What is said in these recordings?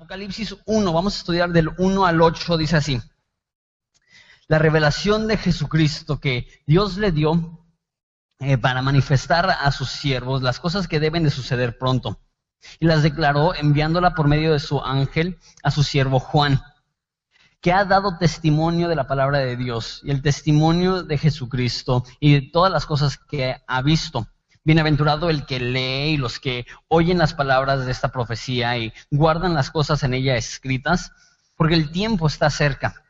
Apocalipsis 1, vamos a estudiar del 1 al 8, dice así. La revelación de Jesucristo que Dios le dio eh, para manifestar a sus siervos las cosas que deben de suceder pronto. Y las declaró enviándola por medio de su ángel a su siervo Juan, que ha dado testimonio de la palabra de Dios y el testimonio de Jesucristo y de todas las cosas que ha visto Bienaventurado el que lee y los que oyen las palabras de esta profecía y guardan las cosas en ella escritas, porque el tiempo está cerca.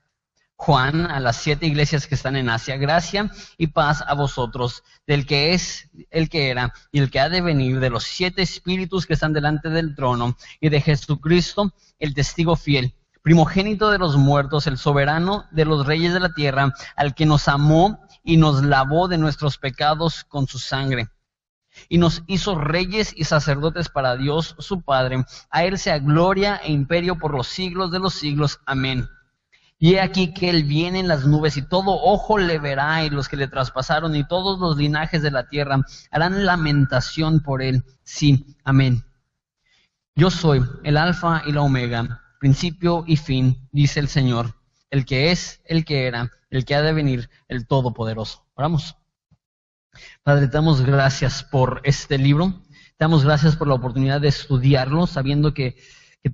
Juan, a las siete iglesias que están en Asia, gracia y paz a vosotros, del que es, el que era y el que ha de venir, de los siete espíritus que están delante del trono, y de Jesucristo, el testigo fiel, primogénito de los muertos, el soberano de los reyes de la tierra, al que nos amó y nos lavó de nuestros pecados con su sangre y nos hizo reyes y sacerdotes para Dios su Padre. A Él sea gloria e imperio por los siglos de los siglos. Amén. Y he aquí que Él viene en las nubes y todo ojo le verá y los que le traspasaron y todos los linajes de la tierra harán lamentación por Él. Sí, amén. Yo soy el alfa y la omega, principio y fin, dice el Señor, el que es, el que era, el que ha de venir, el Todopoderoso. Oramos. Padre, te damos gracias por este libro, te damos gracias por la oportunidad de estudiarlo, sabiendo que,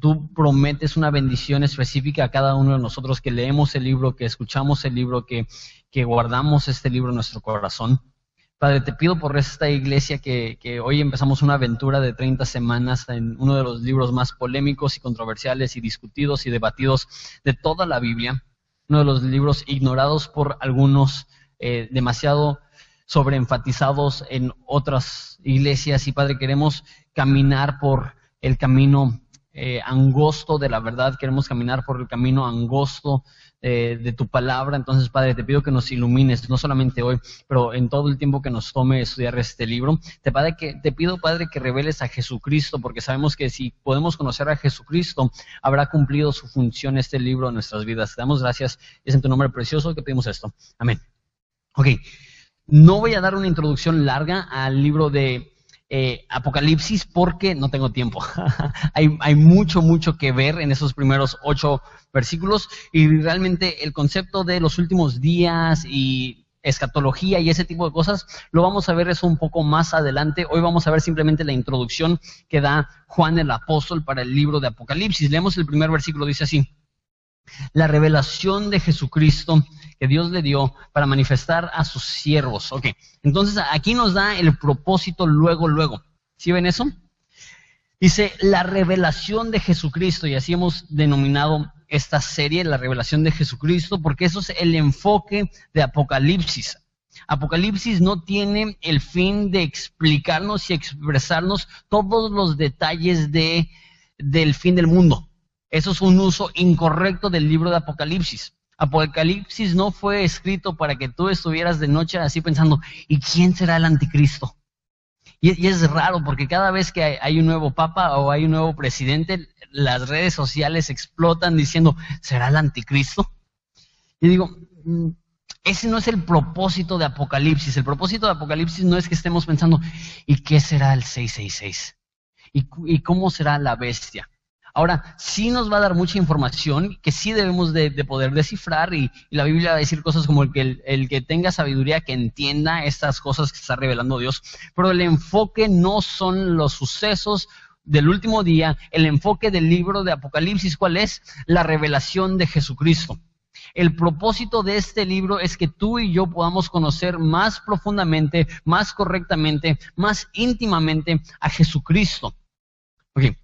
tú prometes una bendición específica a cada uno de nosotros que leemos el libro, que escuchamos el libro, que, que guardamos este libro en nuestro corazón. Padre, te pido por esta iglesia que, que, hoy empezamos una aventura de 30 semanas en uno de los libros más polémicos y controversiales y discutidos y debatidos de toda la Biblia, uno de los libros ignorados por algunos, eh, demasiado sobreenfatizados en otras iglesias y Padre, queremos caminar por el camino eh, angosto de la verdad, queremos caminar por el camino angosto eh, de tu palabra. Entonces, Padre, te pido que nos ilumines, no solamente hoy, pero en todo el tiempo que nos tome estudiar este libro. Te, padre, que, te pido, Padre, que reveles a Jesucristo, porque sabemos que si podemos conocer a Jesucristo, habrá cumplido su función este libro en nuestras vidas. Te damos gracias. Es en tu nombre precioso que pedimos esto. Amén. Ok. No voy a dar una introducción larga al libro de eh, Apocalipsis porque no tengo tiempo. hay, hay, mucho, mucho que ver en esos primeros ocho versículos y realmente el concepto de los últimos días y escatología y ese tipo de cosas, lo vamos a ver eso un poco más adelante. Hoy vamos a ver simplemente la introducción que da Juan el apóstol para el libro de Apocalipsis. Leemos el primer versículo, dice así. La revelación de Jesucristo que Dios le dio para manifestar a sus siervos. Ok, entonces aquí nos da el propósito luego, luego. ¿Sí ven eso? Dice la revelación de Jesucristo, y así hemos denominado esta serie, la revelación de Jesucristo, porque eso es el enfoque de Apocalipsis. Apocalipsis no tiene el fin de explicarnos y expresarnos todos los detalles de, del fin del mundo. Eso es un uso incorrecto del libro de Apocalipsis. Apocalipsis no fue escrito para que tú estuvieras de noche así pensando, ¿y quién será el anticristo? Y, es raro porque cada vez que hay, un nuevo papa o hay un nuevo presidente, las redes sociales explotan diciendo, ¿será el anticristo? Y digo, mm, ese no es el propósito de Apocalipsis. El propósito de Apocalipsis no es que estemos pensando, ¿y qué será el 666? ¿Y, y cómo será la bestia? Ahora, sí nos va a dar mucha información que sí debemos de, poder descifrar y, la Biblia va a decir cosas como el que, el, que tenga sabiduría, que entienda estas cosas que está revelando Dios. Pero el enfoque no son los sucesos del último día, el enfoque del libro de Apocalipsis, ¿cuál es? La revelación de Jesucristo. El propósito de este libro es que tú y yo podamos conocer más profundamente, más correctamente, más íntimamente a Jesucristo. Okay.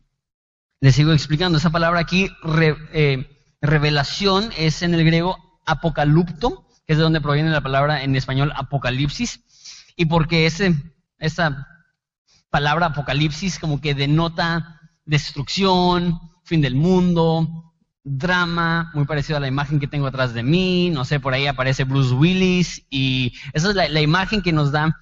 Les sigo explicando. Esa palabra aquí, eh, revelación, es en el griego apocalupto, que es de donde proviene la palabra en español apocalipsis. Y porque ese, esa palabra apocalipsis como que denota destrucción, fin del mundo, drama, muy parecido a la imagen que tengo atrás de mí, no sé, por ahí aparece Bruce Willis y esa es la, imagen que nos da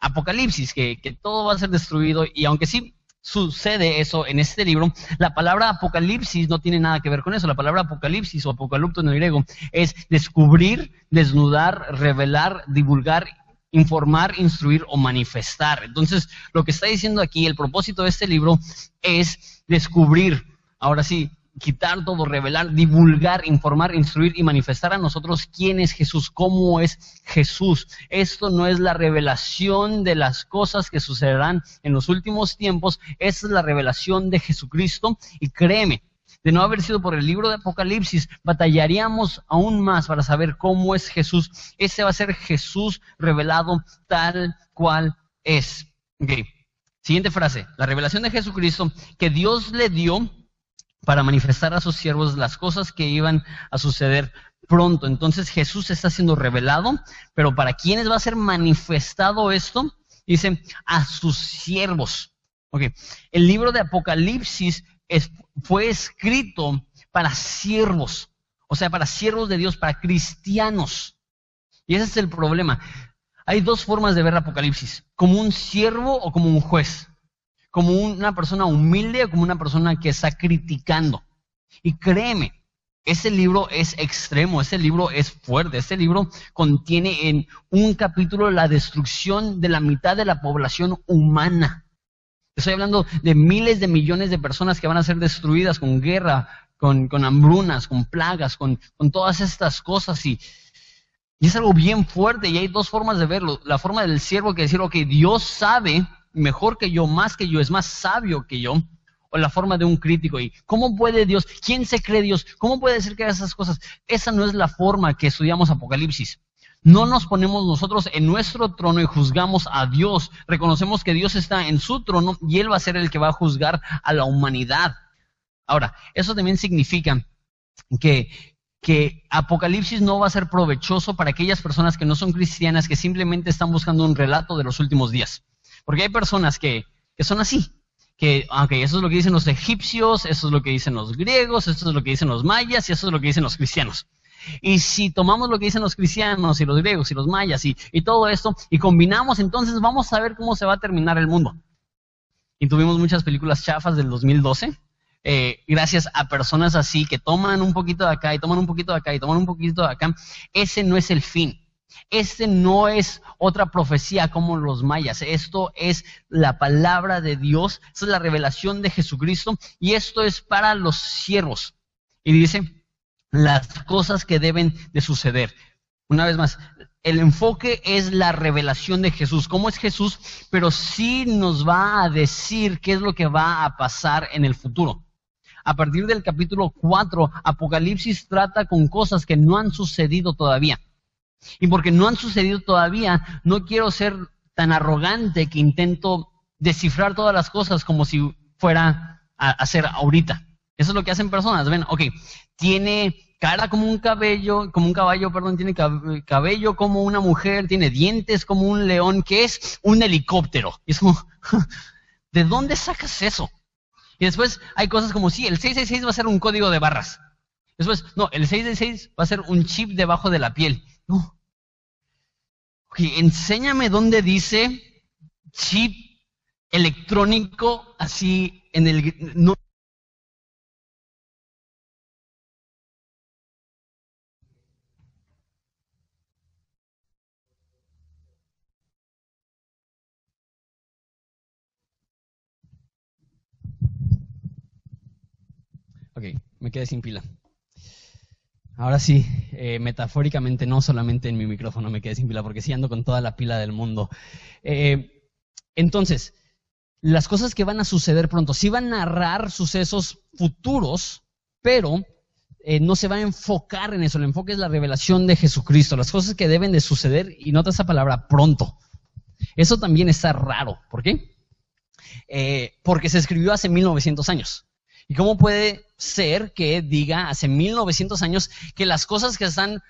Apocalipsis, que, todo va a ser destruido y aunque sí sucede eso en este libro, la palabra apocalipsis no tiene nada que ver con eso. La palabra apocalipsis o apocalipto en el griego es descubrir, desnudar, revelar, divulgar, informar, instruir o manifestar. Entonces, lo que está diciendo aquí, el propósito de este libro es descubrir, ahora sí, quitar todo, revelar, divulgar, informar, instruir y manifestar a nosotros quién es Jesús, cómo es Jesús. Esto no es la revelación de las cosas que sucederán en los últimos tiempos, es la revelación de Jesucristo y créeme, de no haber sido por el libro de Apocalipsis, batallaríamos aún más para saber cómo es Jesús. Ese va a ser Jesús revelado tal cual es. Siguiente frase, la revelación de Jesucristo que Dios le dio para manifestar a sus siervos las cosas que iban a suceder pronto. Entonces Jesús está siendo revelado, pero ¿para quiénes va a ser manifestado esto? Dice, a sus siervos. Okay. El libro de Apocalipsis fue escrito para siervos, o sea, para siervos de Dios, para cristianos. Y ese es el problema. Hay dos formas de ver Apocalipsis, como un siervo o como un juez como una persona humilde o como una persona que está criticando. Y créeme, ese libro es extremo, ese libro es fuerte, ese libro contiene en un capítulo la destrucción de la mitad de la población humana. Estoy hablando de miles de millones de personas que van a ser destruidas con guerra, con, hambrunas, con plagas, con, con todas estas cosas. Y, y es algo bien fuerte y hay dos formas de verlo. La forma del siervo que decir, ok, Dios sabe mejor que yo, más que yo, es más sabio que yo, o la forma de un crítico. ¿Y cómo puede Dios? ¿Quién se cree Dios? ¿Cómo puede decir que haga esas cosas? Esa no es la forma que estudiamos Apocalipsis. No nos ponemos nosotros en nuestro trono y juzgamos a Dios. Reconocemos que Dios está en su trono y Él va a ser el que va a juzgar a la humanidad. Ahora, eso también significa que, que Apocalipsis no va a ser provechoso para aquellas personas que no son cristianas, que simplemente están buscando un relato de los últimos días. Porque hay personas que, son así, que, aunque eso es lo que dicen los egipcios, eso es lo que dicen los griegos, eso es lo que dicen los mayas y eso es lo que dicen los cristianos. Y si tomamos lo que dicen los cristianos y los griegos y los mayas y, todo esto y combinamos, entonces vamos a ver cómo se va a terminar el mundo. Y tuvimos muchas películas chafas del 2012, eh, gracias a personas así que toman un poquito de acá y toman un poquito de acá y toman un poquito de acá. Ese no es el fin. Este no es otra profecía como los mayas, esto es la palabra de Dios, es la revelación de Jesucristo y esto es para los siervos. Y dice las cosas que deben de suceder. Una vez más, el enfoque es la revelación de Jesús, cómo es Jesús, pero sí nos va a decir qué es lo que va a pasar en el futuro. A partir del capítulo 4, Apocalipsis trata con cosas que no han sucedido todavía. Y porque no han sucedido todavía, no quiero ser tan arrogante que intento descifrar todas las cosas como si fuera a hacer ahorita. Eso es lo que hacen personas. Ven, ok, tiene cara como un cabello, como un caballo, perdón, tiene cabello como una mujer, tiene dientes como un león, que es un helicóptero. Y es como, ¿de dónde sacas eso? Y después hay cosas como, sí, el 666 va a ser un código de barras. Después, no, el 666 va a ser un chip debajo de la piel. No. enséñame dónde dice chip electrónico así en el... No. Me quedé sin pila. Ahora sí, eh, metafóricamente, no solamente en mi micrófono me quedé sin pila, porque sí ando con toda la pila del mundo. Eh, entonces, las cosas que van a suceder pronto, sí van a narrar sucesos futuros, pero eh, no se va a enfocar en eso. El enfoque es la revelación de Jesucristo, las cosas que deben de suceder, y nota esa palabra pronto. Eso también está raro. ¿Por qué? porque se escribió hace 1900 años. ¿Y cómo puede ser que diga hace 1900 años que las cosas que están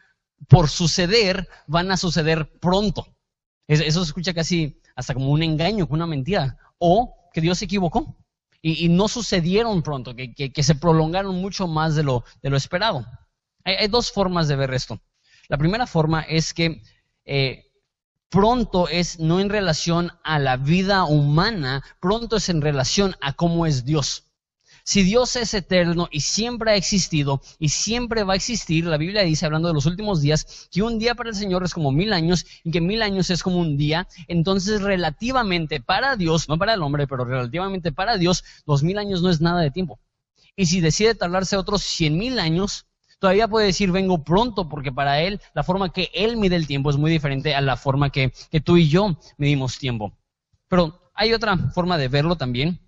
por suceder van a suceder pronto? Eso se escucha casi hasta como un engaño, una mentira. O que Dios se equivocó y, no sucedieron pronto, que, se prolongaron mucho más de lo, esperado. Hay, dos formas de ver esto. La primera forma es que eh, pronto es no en relación a la vida humana, pronto es en relación a cómo es Dios. Si Dios es eterno y siempre ha existido y siempre va a existir, la Biblia dice, hablando de los últimos días, que un día para el Señor es como mil años y que mil años es como un día. Entonces, relativamente para Dios, no para el hombre, pero relativamente para Dios, los mil años no es nada de tiempo. Y si decide tardarse otros cien mil años, todavía puede decir vengo pronto, porque para él la forma que él mide el tiempo es muy diferente a la forma que, que tú y yo medimos tiempo. Pero hay otra forma de verlo también,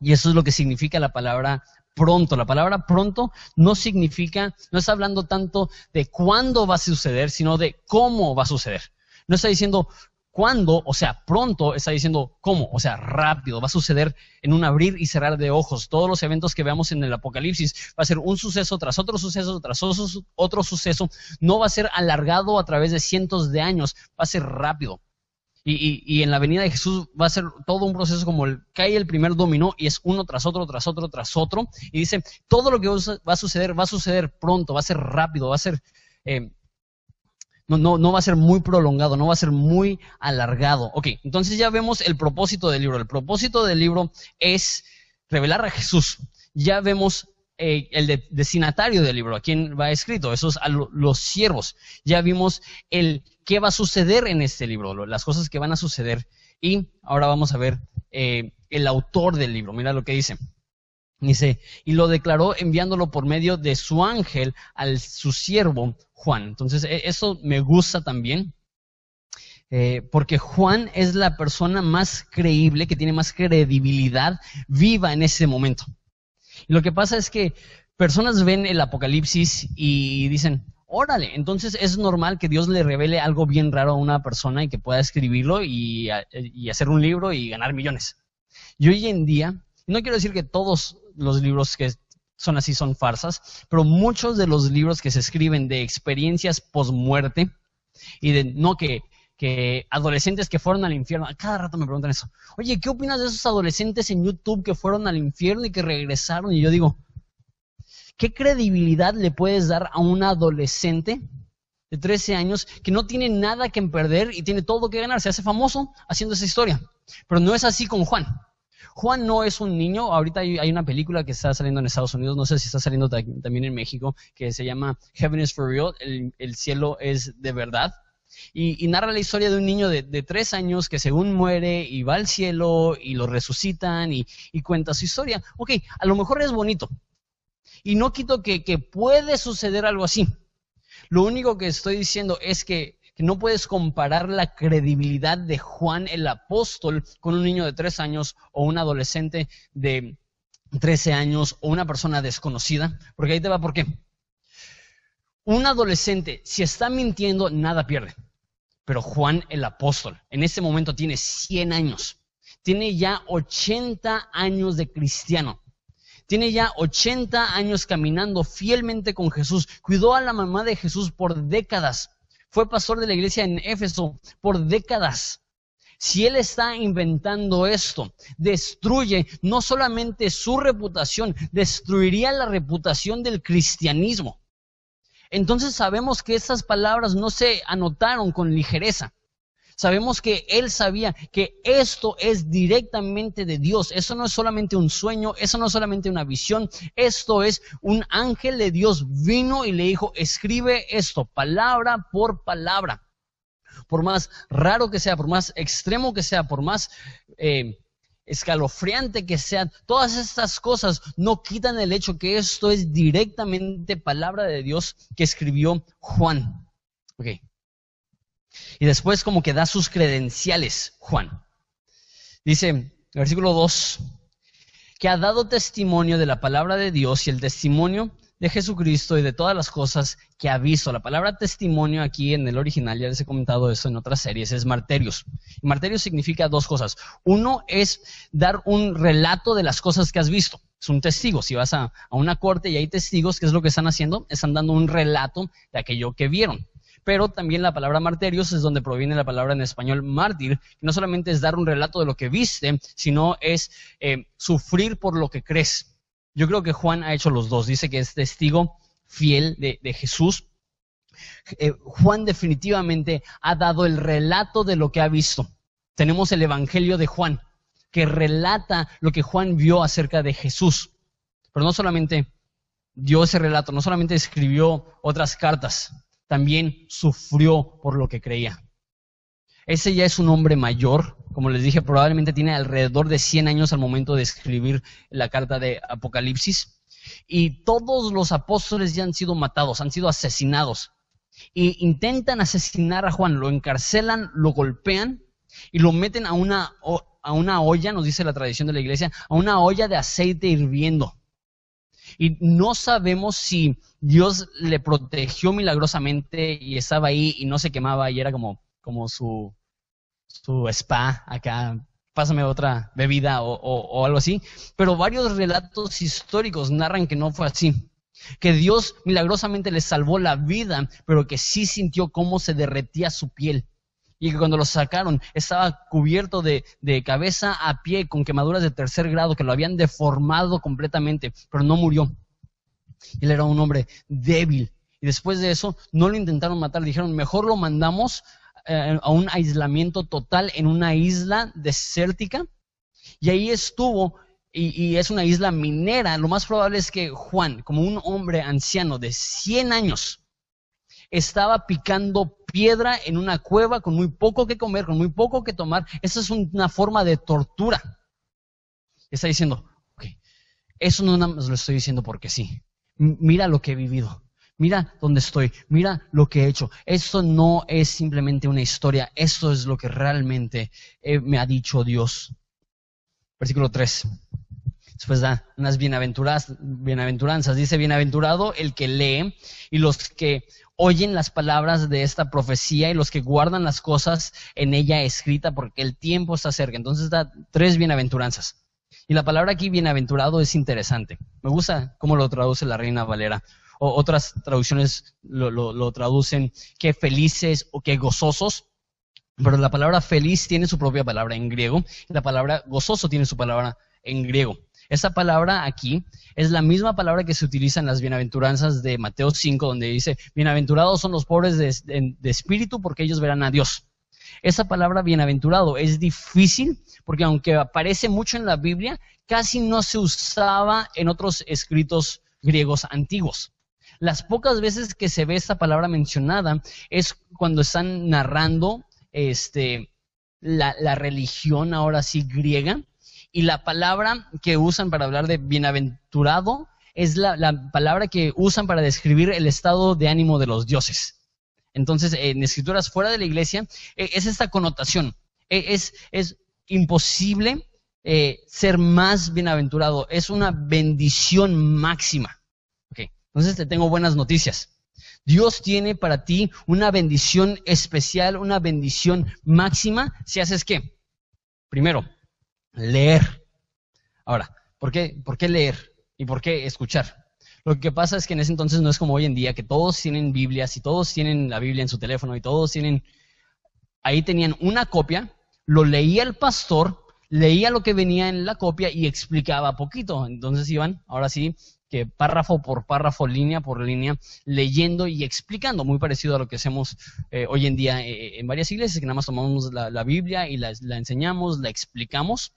y eso es lo que significa la palabra pronto. La palabra pronto no significa, no está hablando tanto de cuándo va a suceder, sino de cómo va a suceder. No está diciendo cuándo, o sea, pronto, está diciendo cómo, o sea, rápido. Va a suceder en un abrir y cerrar de ojos. Todos los eventos que veamos en el Apocalipsis va a ser un suceso tras otro suceso, tras otro suceso. No va a ser alargado a través de cientos de años, va a ser rápido. Y, en la venida de Jesús va a ser todo un proceso como el cae el primer dominó y es uno tras otro, tras otro, tras otro. Y dice, todo lo que va a suceder, va a suceder pronto, va a ser rápido, va a ser, eh, no, no, no va a ser muy prolongado, no va a ser muy alargado. Ok, entonces ya vemos el propósito del libro. El propósito del libro es revelar a Jesús. Ya vemos eh, el destinatario del libro, a quién va escrito, esos a los siervos. Ya vimos el qué va a suceder en este libro, las cosas que van a suceder. Y ahora vamos a ver eh, el autor del libro. Mira lo que dice. Dice, y lo declaró enviándolo por medio de su ángel al su siervo Juan. Entonces, e, eso me gusta también, eh, porque Juan es la persona más creíble, que tiene más credibilidad viva en ese momento. Y lo que pasa es que personas ven el Apocalipsis y dicen, órale, entonces es normal que Dios le revele algo bien raro a una persona y que pueda escribirlo y, hacer un libro y ganar millones. Y hoy en día, no quiero decir que todos los libros que son así son farsas, pero muchos de los libros que se escriben de experiencias post-muerte y de no que, adolescentes que fueron al infierno, cada rato me preguntan eso, oye, ¿qué opinas de esos adolescentes en YouTube que fueron al infierno y que regresaron? Y yo digo, ¿Qué credibilidad le puedes dar a un adolescente de 13 años que no tiene nada que perder y tiene todo que ganar? Se hace famoso haciendo esa historia. Pero no es así con Juan. Juan no es un niño. Ahorita hay una película que está saliendo en Estados Unidos, no sé si está saliendo también en México, que se llama Heaven is for Real, el, cielo es de verdad. Y, narra la historia de un niño de, tres años que según muere y va al cielo y lo resucitan y, y cuenta su historia. Ok, a lo mejor es bonito, y no quito que, puede suceder algo así. Lo único que estoy diciendo es que, no puedes comparar la credibilidad de Juan el apóstol con un niño de tres años o un adolescente de 13 años o una persona desconocida. Porque ahí te va, ¿por qué? Un adolescente, si está mintiendo, nada pierde. Pero Juan el apóstol, en este momento tiene 100 años. Tiene ya 80 años de cristiano. Tiene ya 80 años caminando fielmente con Jesús. Cuidó a la mamá de Jesús por décadas. Fue pastor de la iglesia en Éfeso por décadas. Si él está inventando esto, destruye no solamente su reputación, destruiría la reputación del cristianismo. Entonces sabemos que estas palabras no se anotaron con ligereza. Sabemos que él sabía que esto es directamente de Dios. Eso no es solamente un sueño, eso no es solamente una visión, esto es un ángel de Dios vino y le dijo, escribe esto, palabra por palabra. Por más raro que sea, por más extremo que sea, por más eh, escalofriante que sea, todas estas cosas no quitan el hecho que esto es directamente palabra de Dios que escribió Juan. Okay. Y después como que da sus credenciales, Juan. Dice, versículo 2, que ha dado testimonio de la palabra de Dios y el testimonio de Jesucristo y de todas las cosas que ha visto. La palabra testimonio aquí en el original, ya les he comentado eso en otras series, es marterios. Marterios significa dos cosas. Uno es dar un relato de las cosas que has visto. Es un testigo. Si vas a, a una corte y hay testigos, ¿qué es lo que están haciendo? Están dando un relato de aquello que vieron pero también la palabra marterios es donde proviene la palabra en español mártir, que no solamente es dar un relato de lo que viste, sino es eh, sufrir por lo que crees. Yo creo que Juan ha hecho los dos, dice que es testigo fiel de, Jesús. Eh, Juan definitivamente ha dado el relato de lo que ha visto. Tenemos el Evangelio de Juan, que relata lo que Juan vio acerca de Jesús. Pero no solamente dio ese relato, no solamente escribió otras cartas, también sufrió por lo que creía. Ese ya es un hombre mayor, como les dije, probablemente tiene alrededor de 100 años al momento de escribir la carta de Apocalipsis, Y todos los apóstoles ya han sido matados, han sido asesinados. Y intentan asesinar a Juan, lo encarcelan, lo golpean y lo meten a una, a una olla, nos dice la tradición de la iglesia, a una olla de aceite hirviendo. Y no sabemos si Dios le protegió milagrosamente y estaba ahí y no se quemaba y era como, como su, su spa acá, pásame otra bebida o, o, algo así. Pero varios relatos históricos narran que no fue así. Que Dios milagrosamente le salvó la vida, pero que sí sintió cómo se derretía su piel y que cuando lo sacaron estaba cubierto de, cabeza a pie con quemaduras de tercer grado que lo habían deformado completamente, pero no murió. Él era un hombre débil. Y después de eso no lo intentaron matar, dijeron, mejor lo mandamos eh, a un aislamiento total en una isla desértica. Y ahí estuvo, y, y, es una isla minera. Lo más probable es que Juan, como un hombre anciano de 100 años, estaba picando piedra en una cueva con muy poco que comer, con muy poco que tomar. Esa es una forma de tortura. Está diciendo, ok, eso no nada más lo estoy diciendo porque sí. mira lo que he vivido. Mira dónde estoy, mira lo que he hecho. Eso no es simplemente una historia, eso es lo que realmente eh, me ha dicho Dios. Versículo 3. Después da unas bienaventuranzas. Dice, bienaventurado el que lee y los que oyen las palabras de esta profecía y los que guardan las cosas en ella escrita porque el tiempo está cerca. Entonces da tres bienaventuranzas. Y la palabra aquí bienaventurado es interesante. Me gusta cómo lo traduce la Reina Valera. O otras traducciones lo, lo traducen que felices o que gozosos. Pero la palabra feliz tiene su propia palabra en griego. Y la palabra gozoso tiene su palabra en griego. Esa palabra aquí es la misma palabra que se utiliza en las bienaventuranzas de Mateo 5, donde dice, bienaventurados son los pobres de, espíritu porque ellos verán a Dios. Esa palabra bienaventurado es difícil porque aunque aparece mucho en la Biblia, casi no se usaba en otros escritos griegos antiguos. Las pocas veces que se ve esta palabra mencionada es cuando están narrando este, la, la religión ahora sí griega y la palabra que usan para hablar de bienaventurado es la, palabra que usan para describir el estado de ánimo de los dioses. Entonces, en escrituras fuera de la iglesia, e, es esta connotación. E, es, imposible eh, ser más bienaventurado. Es una bendición máxima. Entonces, te tengo buenas noticias. Dios tiene para ti una bendición especial, una bendición máxima si haces qué? Primero, leer. Ahora, ¿por qué, ¿por qué leer? ¿Y por qué escuchar? Lo que pasa es que en ese entonces no es como hoy en día, que todos tienen Biblias y todos tienen la Biblia en su teléfono y todos tienen... Ahí tenían una copia, lo leía el pastor, leía lo que venía en la copia y explicaba poquito. Entonces iban, ahora sí, que párrafo por párrafo, línea por línea, leyendo y explicando, muy parecido a lo que hacemos eh, hoy en día eh, en varias iglesias, que nada más tomamos la, Biblia y la, la enseñamos, la explicamos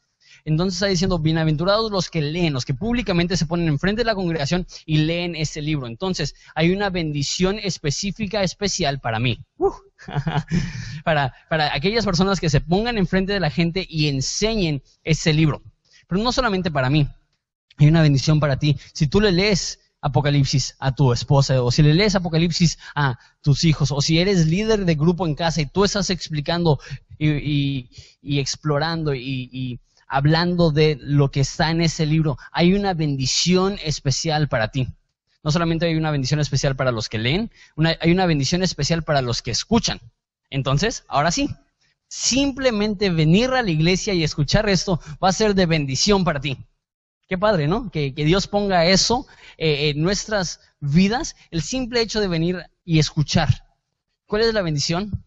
entonces está diciendo, bienaventurados los que leen, los que públicamente se ponen enfrente de la congregación y leen este libro. Entonces hay una bendición específica, especial para mí. para, para aquellas personas que se pongan enfrente de la gente y enseñen ese libro. Pero no solamente para mí, hay una bendición para ti. Si tú le lees Apocalipsis a tu esposa, o si le lees Apocalipsis a tus hijos, o si eres líder de grupo en casa y tú estás explicando y, explorando y, hablando de lo que está en ese libro, hay una bendición especial para ti. No solamente hay una bendición especial para los que leen, hay una bendición especial para los que escuchan. Entonces, ahora sí, simplemente venir a la iglesia y escuchar esto va a ser de bendición para ti. Qué padre, ¿no? Que, Dios ponga eso eh, en nuestras vidas, el simple hecho de venir y escuchar. ¿Cuál es la bendición?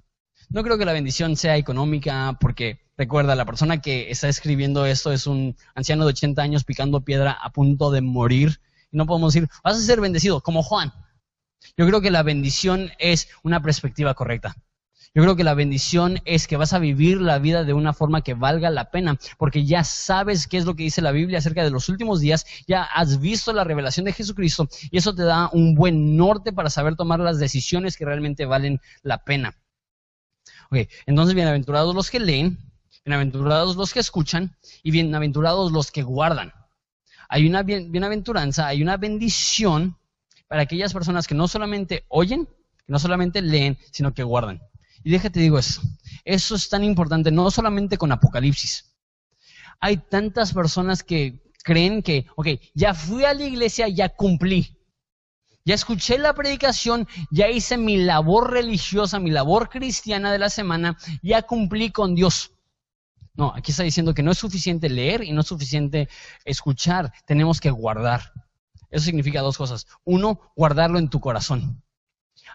No creo que la bendición sea económica, porque recuerda, la persona que está escribiendo esto es un anciano de 80 años picando piedra a punto de morir. Y no podemos decir, vas a ser bendecido, como Juan. Yo creo que la bendición es una perspectiva correcta. Yo creo que la bendición es que vas a vivir la vida de una forma que valga la pena, porque ya sabes qué es lo que dice la Biblia acerca de los últimos días, ya has visto la revelación de Jesucristo y eso te da un buen norte para saber tomar las decisiones que realmente valen la pena. Ok, entonces bienaventurados los que leen, bienaventurados los que escuchan y bienaventurados los que guardan. hay una bienaventuranza, hay una bendición para aquellas personas que no solamente oyen, no solamente leen, sino que guardan. Y déjate digo eso. Eso es tan importante, no solamente con Apocalipsis. Hay tantas personas que creen que, ok, ya fui a la iglesia, ya cumplí. Ya escuché la predicación, ya hice mi labor religiosa, mi labor cristiana de la semana, ya cumplí con Dios. No, aquí está diciendo que no es suficiente leer y no es suficiente escuchar, tenemos que guardar. Eso significa dos cosas. Uno, guardarlo en tu corazón.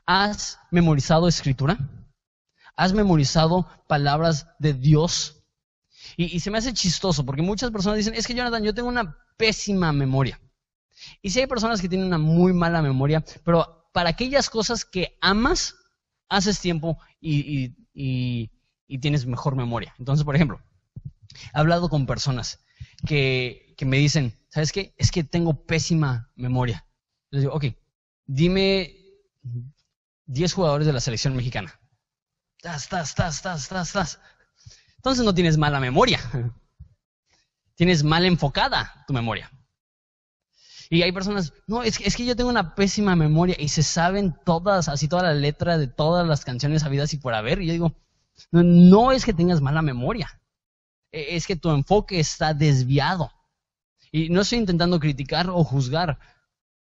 ¿Has memorizado escritura? ¿Has memorizado palabras de Dios? Y, se me hace chistoso porque muchas personas dicen, es que Jonathan, yo tengo una pésima memoria. Y si hay personas que tienen una muy mala memoria, pero para aquellas cosas que amas, haces tiempo y, y tienes mejor memoria. Entonces, por ejemplo, he hablado con personas que, que me dicen, ¿sabes qué? Es que tengo pésima memoria. Les digo, ok, dime 10 jugadores de la selección mexicana. Tas, tas, tas, tas, tas, tas. Entonces no tienes mala memoria. Tienes mal enfocada tu memoria. Y hay personas, no, es es que yo tengo una pésima memoria y se saben todas, así toda la letra de todas las canciones habidas y por haber. Y yo digo, no, es que tengas mala memoria, e, es que tu enfoque está desviado. Y no estoy intentando criticar o juzgar,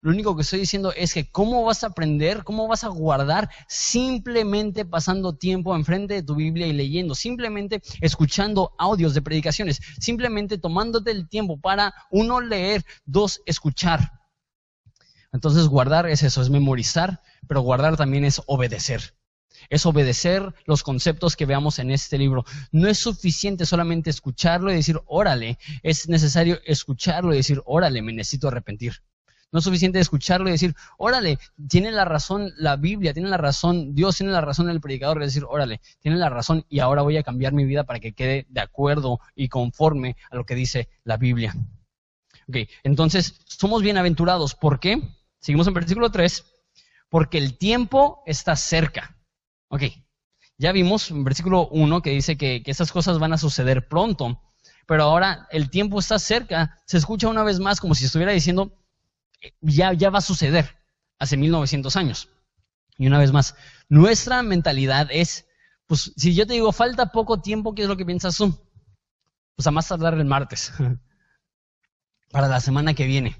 lo único que estoy diciendo es que cómo vas a aprender, cómo vas a guardar simplemente pasando tiempo enfrente de tu Biblia y leyendo, simplemente escuchando audios de predicaciones, simplemente tomándote el tiempo para, uno, leer, dos, escuchar. Entonces guardar es eso, es memorizar, pero guardar también es obedecer. Es obedecer los conceptos que veamos en este libro. No es suficiente solamente escucharlo y decir, órale, es necesario escucharlo y decir, órale, me necesito arrepentir. No es suficiente escucharlo y decir, órale, tiene la razón la Biblia, tiene la razón Dios, tiene la razón el predicador, y decir, órale, tiene la razón y ahora voy a cambiar mi vida para que quede de acuerdo y conforme a lo que dice la Biblia. Ok, entonces somos bienaventurados. ¿Por qué? Seguimos en versículo 3. Porque el tiempo está cerca. Ok, ya vimos en versículo 1 que dice que, que esas cosas van a suceder pronto. Pero ahora el tiempo está cerca. Se escucha una vez más como si estuviera diciendo, ya, ya va a suceder hace 1900 años. Y una vez más, nuestra mentalidad es, pues si yo te digo, falta poco tiempo, ¿qué es lo que piensas tú? Pues a más tardar el martes, para la semana que viene.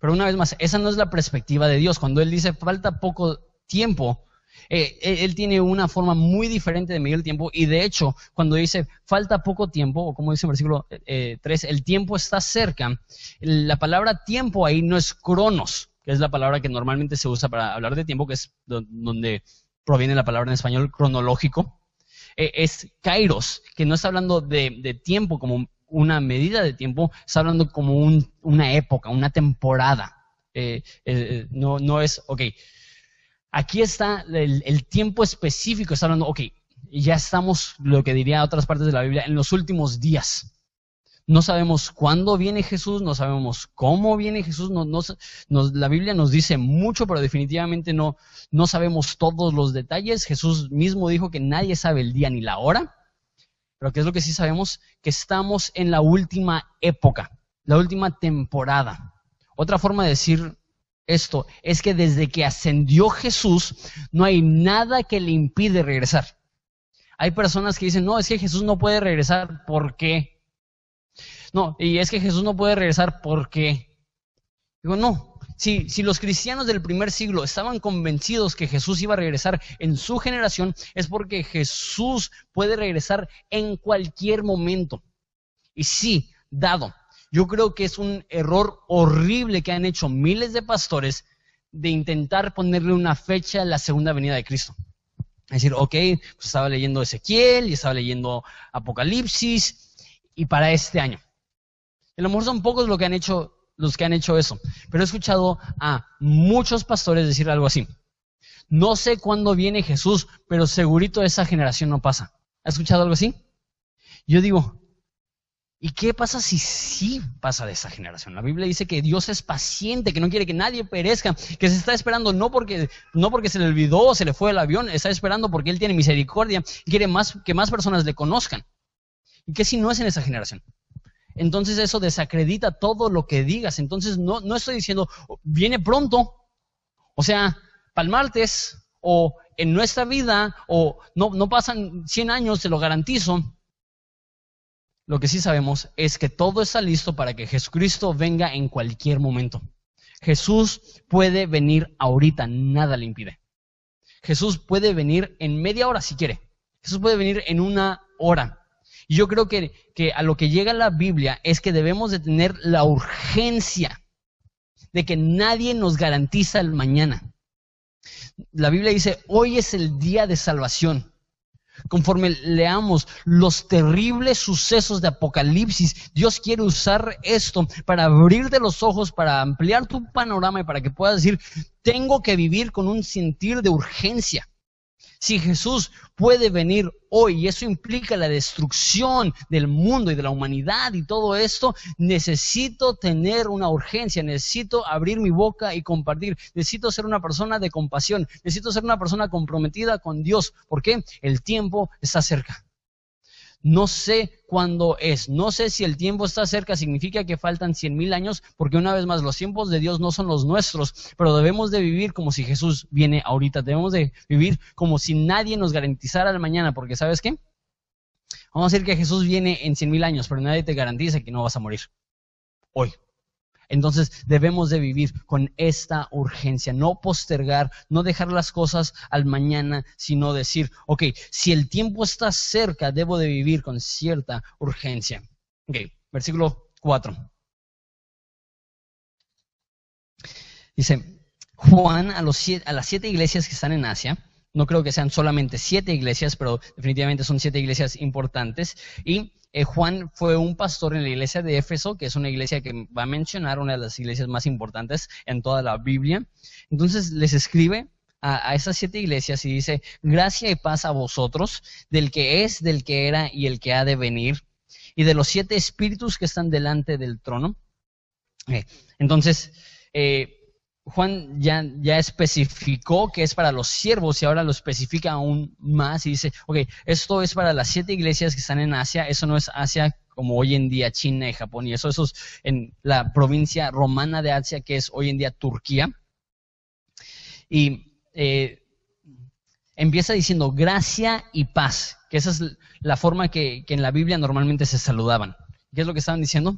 Pero una vez más, esa no es la perspectiva de Dios. Cuando Él dice falta poco tiempo, eh, él tiene una forma muy diferente de medir el tiempo y de hecho, cuando dice falta poco tiempo, o como dice en versículo 3, eh, el tiempo está cerca, la palabra tiempo ahí no es cronos, que es la palabra que normalmente se usa para hablar de tiempo, que es donde proviene la palabra en español cronológico, eh, es kairos, que no está hablando de, tiempo como una medida de tiempo, está hablando como una época, una temporada. no, no es, ok, Aquí está el, tiempo específico, está hablando, ok, ya estamos, lo que diría otras partes de la Biblia, en los últimos días. No sabemos cuándo viene Jesús, no sabemos cómo viene Jesús, no, la Biblia nos dice mucho, pero definitivamente no, no sabemos todos los detalles. Jesús mismo dijo que nadie sabe el día ni la hora, pero ¿qué es lo que sí sabemos? Que estamos en la última época, la última temporada. Otra forma de decir esto es que desde que ascendió Jesús no hay nada que le impide regresar. Hay personas que dicen, no, es que Jesús no puede regresar, ¿por qué? No, y es que Jesús no puede regresar, ¿por qué? Digo, no, si, si los cristianos del primer siglo estaban convencidos que Jesús iba a regresar en su generación, es porque Jesús puede regresar en cualquier momento. Y sí, dado yo creo que es un error horrible que han hecho miles de pastores de intentar ponerle una fecha a la segunda venida de Cristo. Es decir, ok, pues estaba leyendo Ezequiel y estaba leyendo Apocalipsis y para este año. A lo mejor son pocos los que han hecho, los que han hecho eso, pero he escuchado a muchos pastores decir algo así. No sé cuándo viene Jesús, pero segurito esa generación no pasa. ¿Has escuchado algo así? Yo digo, ¿Y qué pasa si sí pasa de esa generación? La Biblia dice que Dios es paciente, que no quiere que nadie perezca, que se está esperando no porque, no porque se le olvidó o se le fue el avión, está esperando porque Él tiene misericordia y quiere más, que más personas le conozcan. ¿Y qué si no es en esa generación? entonces eso desacredita todo lo que digas. Entonces no, no estoy diciendo, viene pronto, o sea, para martes, o en nuestra vida, o no, no pasan 100 años, te lo garantizo. Lo que sí sabemos es que todo está listo para que Jesucristo venga en cualquier momento. Jesús puede venir ahorita, nada le impide. Jesús puede venir en media hora si quiere. Jesús puede venir en una hora. Y yo creo que, que a lo que llega la Biblia es que debemos de tener la urgencia de que nadie nos garantiza el mañana. La Biblia dice, hoy es el día de salvación. Conforme leamos los terribles sucesos de Apocalipsis, Dios quiere usar esto para abrirte los ojos, para ampliar tu panorama y para que puedas decir, tengo que vivir con un sentir de urgencia. Si Jesús puede venir hoy y eso implica la destrucción del mundo y de la humanidad y todo esto, necesito tener una urgencia, necesito abrir mi boca y compartir, necesito ser una persona de compasión, necesito ser una persona comprometida con Dios, porque el tiempo está cerca. No sé cuándo es, no sé si el tiempo está cerca, significa que faltan cien mil años, porque una vez más, los tiempos de Dios no son los nuestros, pero debemos de vivir como si Jesús viene ahorita, debemos de vivir como si nadie nos garantizara el mañana, porque ¿sabes qué? Vamos a decir que Jesús viene en cien mil años, pero nadie te garantiza que no vas a morir hoy. Entonces debemos de vivir con esta urgencia, no postergar, no dejar las cosas al mañana, sino decir, ok, si el tiempo está cerca, debo de vivir con cierta urgencia. Ok, versículo 4. Dice, Juan a, los a las siete iglesias que están en Asia, no creo que sean solamente siete iglesias, pero definitivamente son siete iglesias importantes, y eh, Juan fue un pastor en la iglesia de Éfeso, que es una iglesia que va a mencionar, una de las iglesias más importantes en toda la Biblia. Entonces les escribe a, esas siete iglesias y dice, gracia y paz a vosotros, del que es, del que era y el que ha de venir, y de los siete espíritus que están delante del trono. Entonces, eh, Juan ya, ya especificó que es para los siervos y ahora lo especifica aún más y dice, ok, esto es para las siete iglesias que están en Asia, eso no es Asia como hoy en día China y Japón y eso, eso es en la provincia romana de Asia que es hoy en día Turquía. Y eh, empieza diciendo gracia y paz, que esa es la forma que, que en la Biblia normalmente se saludaban. ¿Qué es lo que estaban diciendo?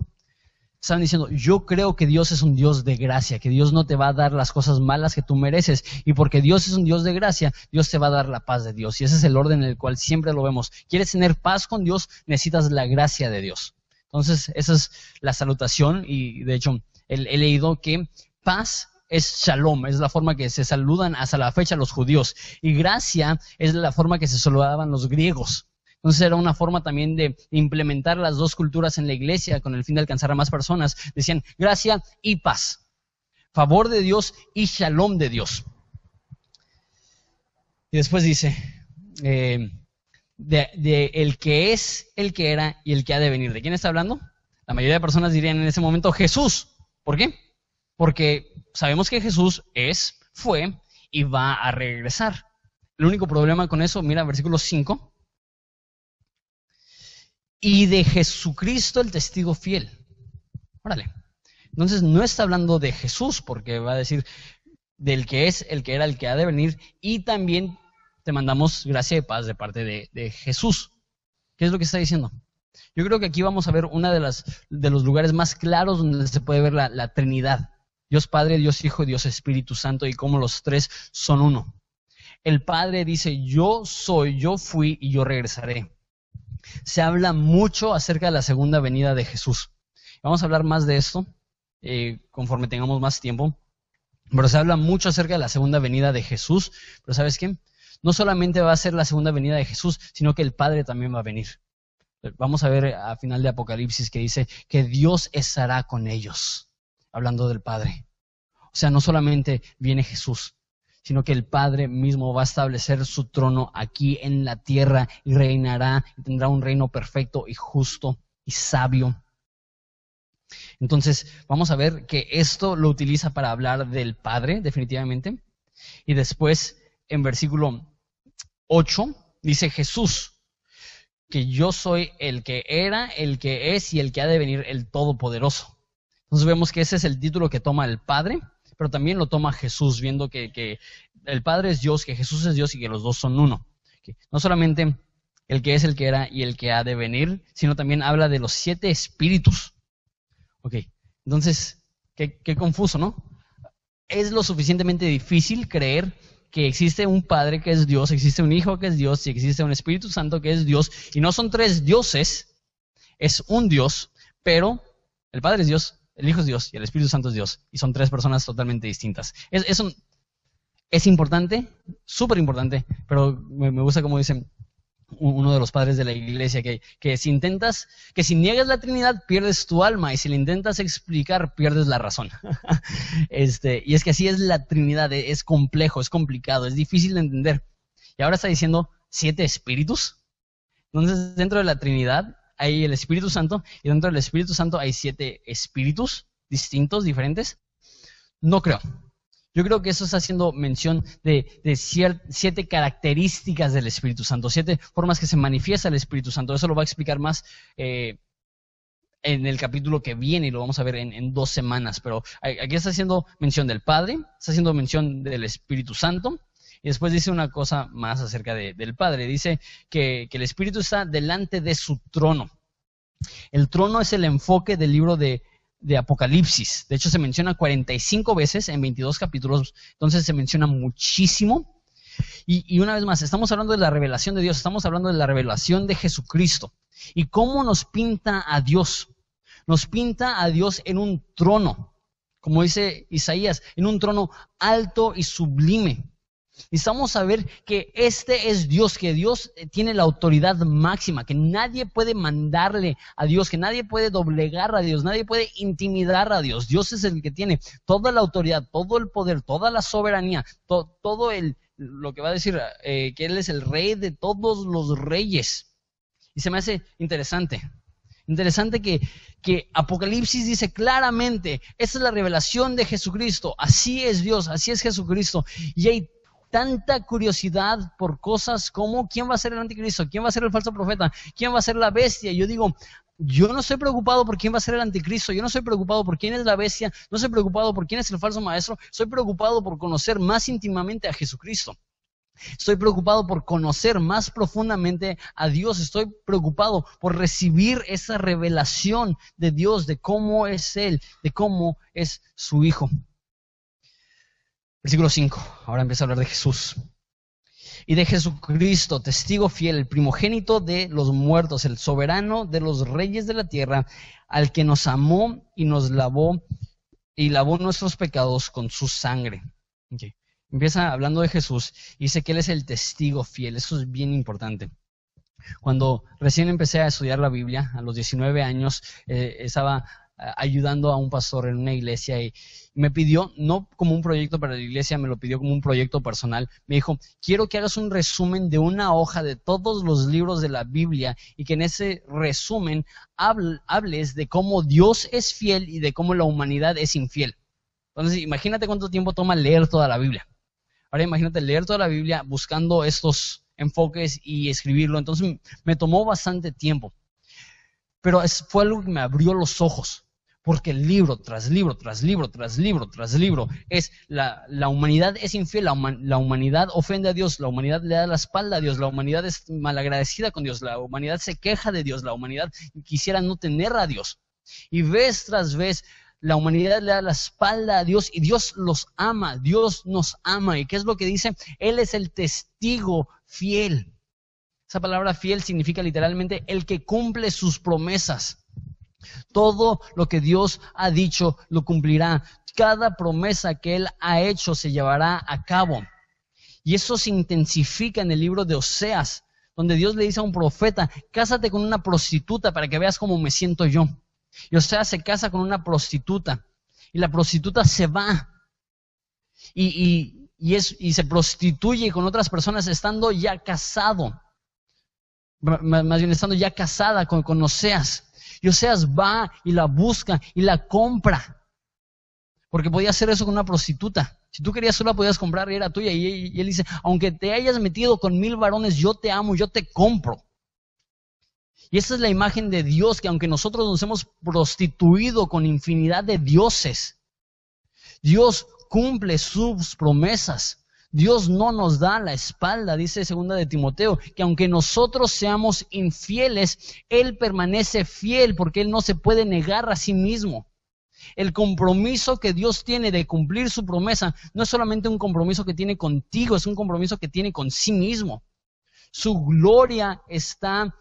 Estaban diciendo, yo creo que Dios es un Dios de gracia, que Dios no te va a dar las cosas malas que tú mereces. Y porque Dios es un Dios de gracia, Dios te va a dar la paz de Dios. Y ese es el orden en el cual siempre lo vemos. ¿Quieres tener paz con Dios? Necesitas la gracia de Dios. Entonces, esa es la salutación. Y de hecho, he, leído que paz es shalom, es la forma que se saludan hasta la fecha los judíos. Y gracia es la forma que se saludaban los griegos. Entonces era una forma también de implementar las dos culturas en la iglesia con el fin de alcanzar a más personas. Decían gracia y paz, favor de Dios y shalom de Dios. Y después dice, eh, de, el que es, el que era y el que ha de venir. ¿De quién está hablando? La mayoría de personas dirían en ese momento Jesús. ¿Por qué? Porque sabemos que Jesús es, fue y va a regresar. El único problema con eso, mira, versículo 5, y de Jesucristo el testigo fiel. Órale. Entonces no está hablando de Jesús, porque va a decir del que es, el que era, el que ha de venir, y también te mandamos gracia y paz de parte de, Jesús. ¿Qué es lo que está diciendo? Yo creo que aquí vamos a ver uno de, los lugares más claros donde se puede ver la, la Trinidad. Dios Padre, Dios Hijo, Dios Espíritu Santo y cómo los tres son uno. El Padre dice, yo soy, yo fui y yo regresaré se habla mucho acerca de la segunda venida de Jesús. Vamos a hablar más de esto eh, conforme tengamos más tiempo. Pero se habla mucho acerca de la segunda venida de Jesús. Pero ¿sabes qué? No solamente va a ser la segunda venida de Jesús, sino que el Padre también va a venir. Vamos a ver a final de Apocalipsis que dice que Dios estará con ellos, hablando del Padre. O sea, no solamente viene Jesús, sino que el Padre mismo va a establecer su trono aquí en la tierra y reinará y tendrá un reino perfecto y justo y sabio. Entonces, vamos a ver que esto lo utiliza para hablar del Padre, definitivamente. Y después, en versículo 8, dice Jesús. que yo soy el que era, el que es y el que ha de venir, el Todopoderoso. Entonces vemos que ese es el título que toma el Padre, pero también lo toma Jesús, viendo que, el Padre es Dios, que Jesús es Dios y que los dos son uno. No solamente el que es, el que era y el que ha de venir, sino también habla de los siete espíritus. Ok, entonces, qué, qué confuso, ¿no? Es lo suficientemente difícil creer que existe un Padre que es Dios, existe un Hijo que es Dios y existe un Espíritu Santo que es Dios. Y no son tres dioses, es un Dios, pero el Padre es Dios, el Hijo es Dios y el Espíritu Santo es Dios. Y son tres personas totalmente distintas. Es, es, importante, súper importante, pero me, gusta como dicen, uno de los padres de la iglesia, que, que, si intentas, que si niegas la Trinidad, pierdes tu alma, y si le intentas explicar, pierdes la razón. este, y es que así es la Trinidad, es complejo, es complicado, es difícil de entender. Y ahora está diciendo siete espíritus. Entonces, dentro de la Trinidad hay el Espíritu Santo, y dentro del Espíritu Santo hay siete espíritus distintos, diferentes. No creo. Yo creo que eso está haciendo mención de, siete características del Espíritu Santo, siete formas que se manifiesta el Espíritu Santo. Eso lo va a explicar más eh, en el capítulo que viene y lo vamos a ver en, dos semanas. Pero aquí está haciendo mención del Padre, está haciendo mención del Espíritu Santo. Y después dice una cosa más acerca del Padre. Dice que, que el Espíritu está delante de su trono. El trono es el enfoque del libro de, de Apocalipsis. De hecho, se menciona 45 veces en 22 capítulos, entonces se menciona muchísimo. Y, una vez más, estamos hablando de la revelación de Dios, estamos hablando de la revelación de Jesucristo. ¿Y cómo nos pinta a Dios? Nos pinta a Dios en un trono, como dice Isaías, en un trono alto y sublime. Necesitamos saber que este es Dios, que Dios eh, tiene la autoridad máxima, que nadie puede mandarle a Dios, que nadie puede doblegar a Dios, nadie puede intimidar a Dios. Dios es el que tiene toda la autoridad, todo el poder, toda la soberanía, todo el, lo que va a decir, eh, que Él es el rey de todos los reyes. Y se me hace interesante. Interesante que, que, Apocalipsis dice claramente, esta es la revelación de Jesucristo, así es Dios, así es Jesucristo. Y hay tanta curiosidad por cosas como quién va a ser el anticristo, quién va a ser el falso profeta, quién va a ser la bestia. Yo digo, yo no estoy preocupado por quién va a ser el anticristo, yo no estoy preocupado por quién es la bestia, no estoy preocupado por quién es el falso maestro, estoy preocupado por conocer más íntimamente a Jesucristo. Estoy preocupado por conocer más profundamente a Dios. Estoy preocupado por recibir esa revelación de Dios, de cómo es Él, de cómo es su Hijo. Versículo 5, ahora empieza a hablar de Jesús. Y de Jesucristo, testigo fiel, el primogénito de los muertos, el soberano de los reyes de la tierra, al que nos amó y nos lavó y lavó nuestros pecados con su sangre. Empieza hablando de Jesús y dice que Él es el testigo fiel. Eso es bien importante. Cuando recién empecé a estudiar la Biblia, a los 19 años, eh, estaba ayudando a un pastor en una iglesia y me pidió, no como un proyecto para la iglesia, me lo pidió como un proyecto personal. Me dijo, quiero que hagas un resumen de una hoja de todos los libros de la Biblia y que en ese resumen hables de cómo Dios es fiel y de cómo la humanidad es infiel. Entonces, imagínate cuánto tiempo toma leer toda la Biblia. Ahora imagínate leer toda la Biblia buscando estos enfoques y escribirlo. Entonces me tomó bastante tiempo. Pero fue algo que me abrió los ojos. Porque libro tras libro, tras libro, tras libro, tras libro, es la, humanidad es infiel, la, la, humanidad ofende a Dios, la humanidad le da la espalda a Dios, la humanidad es malagradecida con Dios, la humanidad se queja de Dios, la humanidad quisiera no tener a Dios. Y vez tras vez la humanidad le da la espalda a Dios y Dios los ama, Dios nos ama. ¿Y qué es lo que dice? Él es el testigo fiel. Esa palabra fiel significa literalmente el que cumple sus promesas. Todo lo que Dios ha dicho lo cumplirá. Cada promesa que Él ha hecho se llevará a cabo. Y eso se intensifica en el libro de Oseas, donde Dios le dice a un profeta, cásate con una prostituta para que veas cómo me siento yo. Y Oseas se casa con una prostituta. Y la prostituta se va. Y, se prostituye con otras personas estando ya casado. Más bien estando ya casada con Oseas. Y Oseas va y la busca y la compra. Porque podía hacer eso con una prostituta. Si tú querías sola podías comprar y era tuya. Y, él dice, aunque te hayas metido con mil varones, yo te amo, yo te compro. Y esa es la imagen de Dios, que aunque nosotros nos hemos prostituido con infinidad de dioses, Dios cumple sus promesas. Dios no nos da la espalda, dice segunda de Timoteo, que aunque nosotros seamos infieles, Él permanece fiel porque Él no se puede negar a sí mismo. El compromiso que Dios tiene de cumplir su promesa no es solamente un compromiso que tiene contigo, es un compromiso que tiene con sí mismo. Su gloria está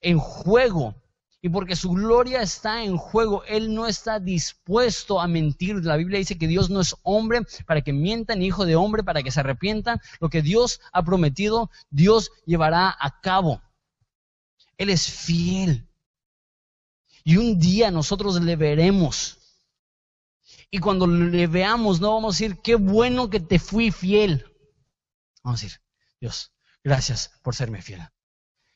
en juego. Y porque su gloria está en juego, Él no está dispuesto a mentir. La Biblia dice que Dios no es hombre para que mienta, ni hijo de hombre para que se arrepienta. Lo que Dios ha prometido, Dios llevará a cabo. Él es fiel. Y un día nosotros le veremos. Y cuando le veamos, no vamos a decir, qué bueno que te fui fiel. Vamos a decir, Dios, gracias por serme fiel.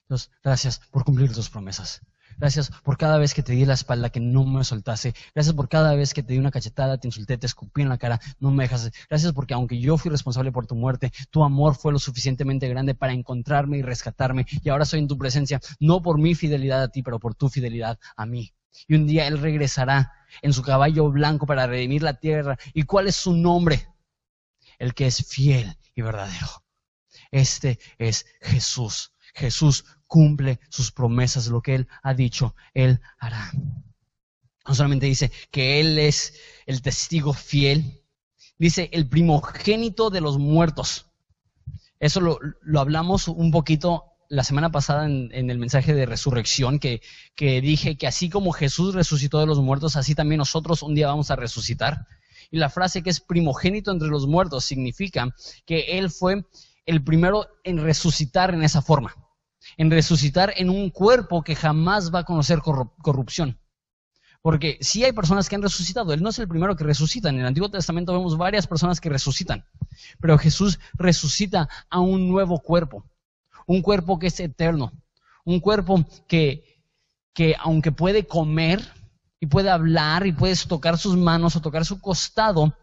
Dios, gracias por cumplir tus promesas. Gracias por cada vez que te di la espalda que no me soltase. Gracias por cada vez que te di una cachetada, te insulté, te escupí en la cara, no me dejas. Gracias porque aunque yo fui responsable por tu muerte, tu amor fue lo suficientemente grande para encontrarme y rescatarme. Y ahora soy en tu presencia, no por mi fidelidad a ti, pero por tu fidelidad a mí. Y un día Él regresará en su caballo blanco para redimir la tierra. ¿Y cuál es su nombre? El que es fiel y verdadero. Este es Jesús. Jesús cumple sus promesas, lo que Él ha dicho, Él hará. No solamente dice que Él es el testigo fiel, dice el primogénito de los muertos. Eso lo, hablamos un poquito la semana pasada en, el mensaje de resurrección, que, que, dije que así como Jesús resucitó de los muertos, así también nosotros un día vamos a resucitar. Y la frase que es primogénito entre los muertos significa que Él fue el primero en resucitar en esa forma en resucitar en un cuerpo que jamás va a conocer corrupción. Porque sí hay personas que han resucitado, Él no es el primero que resucita. En el Antiguo Testamento vemos varias personas que resucitan, pero Jesús resucita a un nuevo cuerpo, un cuerpo que es eterno, un cuerpo que, que aunque puede comer y puede hablar y puedes tocar sus manos o tocar su costado,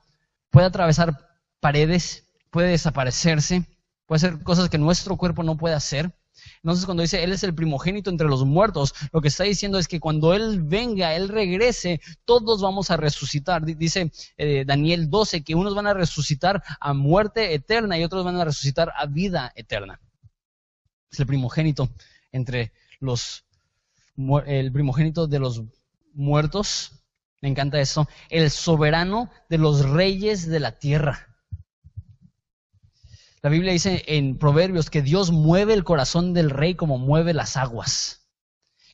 puede atravesar paredes, puede desaparecerse, puede hacer cosas que nuestro cuerpo no puede hacer. Entonces cuando dice Él es el primogénito entre los muertos, lo que está diciendo es que cuando Él venga, Él regrese, todos vamos a resucitar. Dice eh, Daniel 12 que unos van a resucitar a muerte eterna y otros van a resucitar a vida eterna. Es el primogénito entre los, el primogénito de los muertos. Me encanta eso. El soberano de los reyes de la tierra. La Biblia dice en Proverbios que Dios mueve el corazón del rey como mueve las aguas.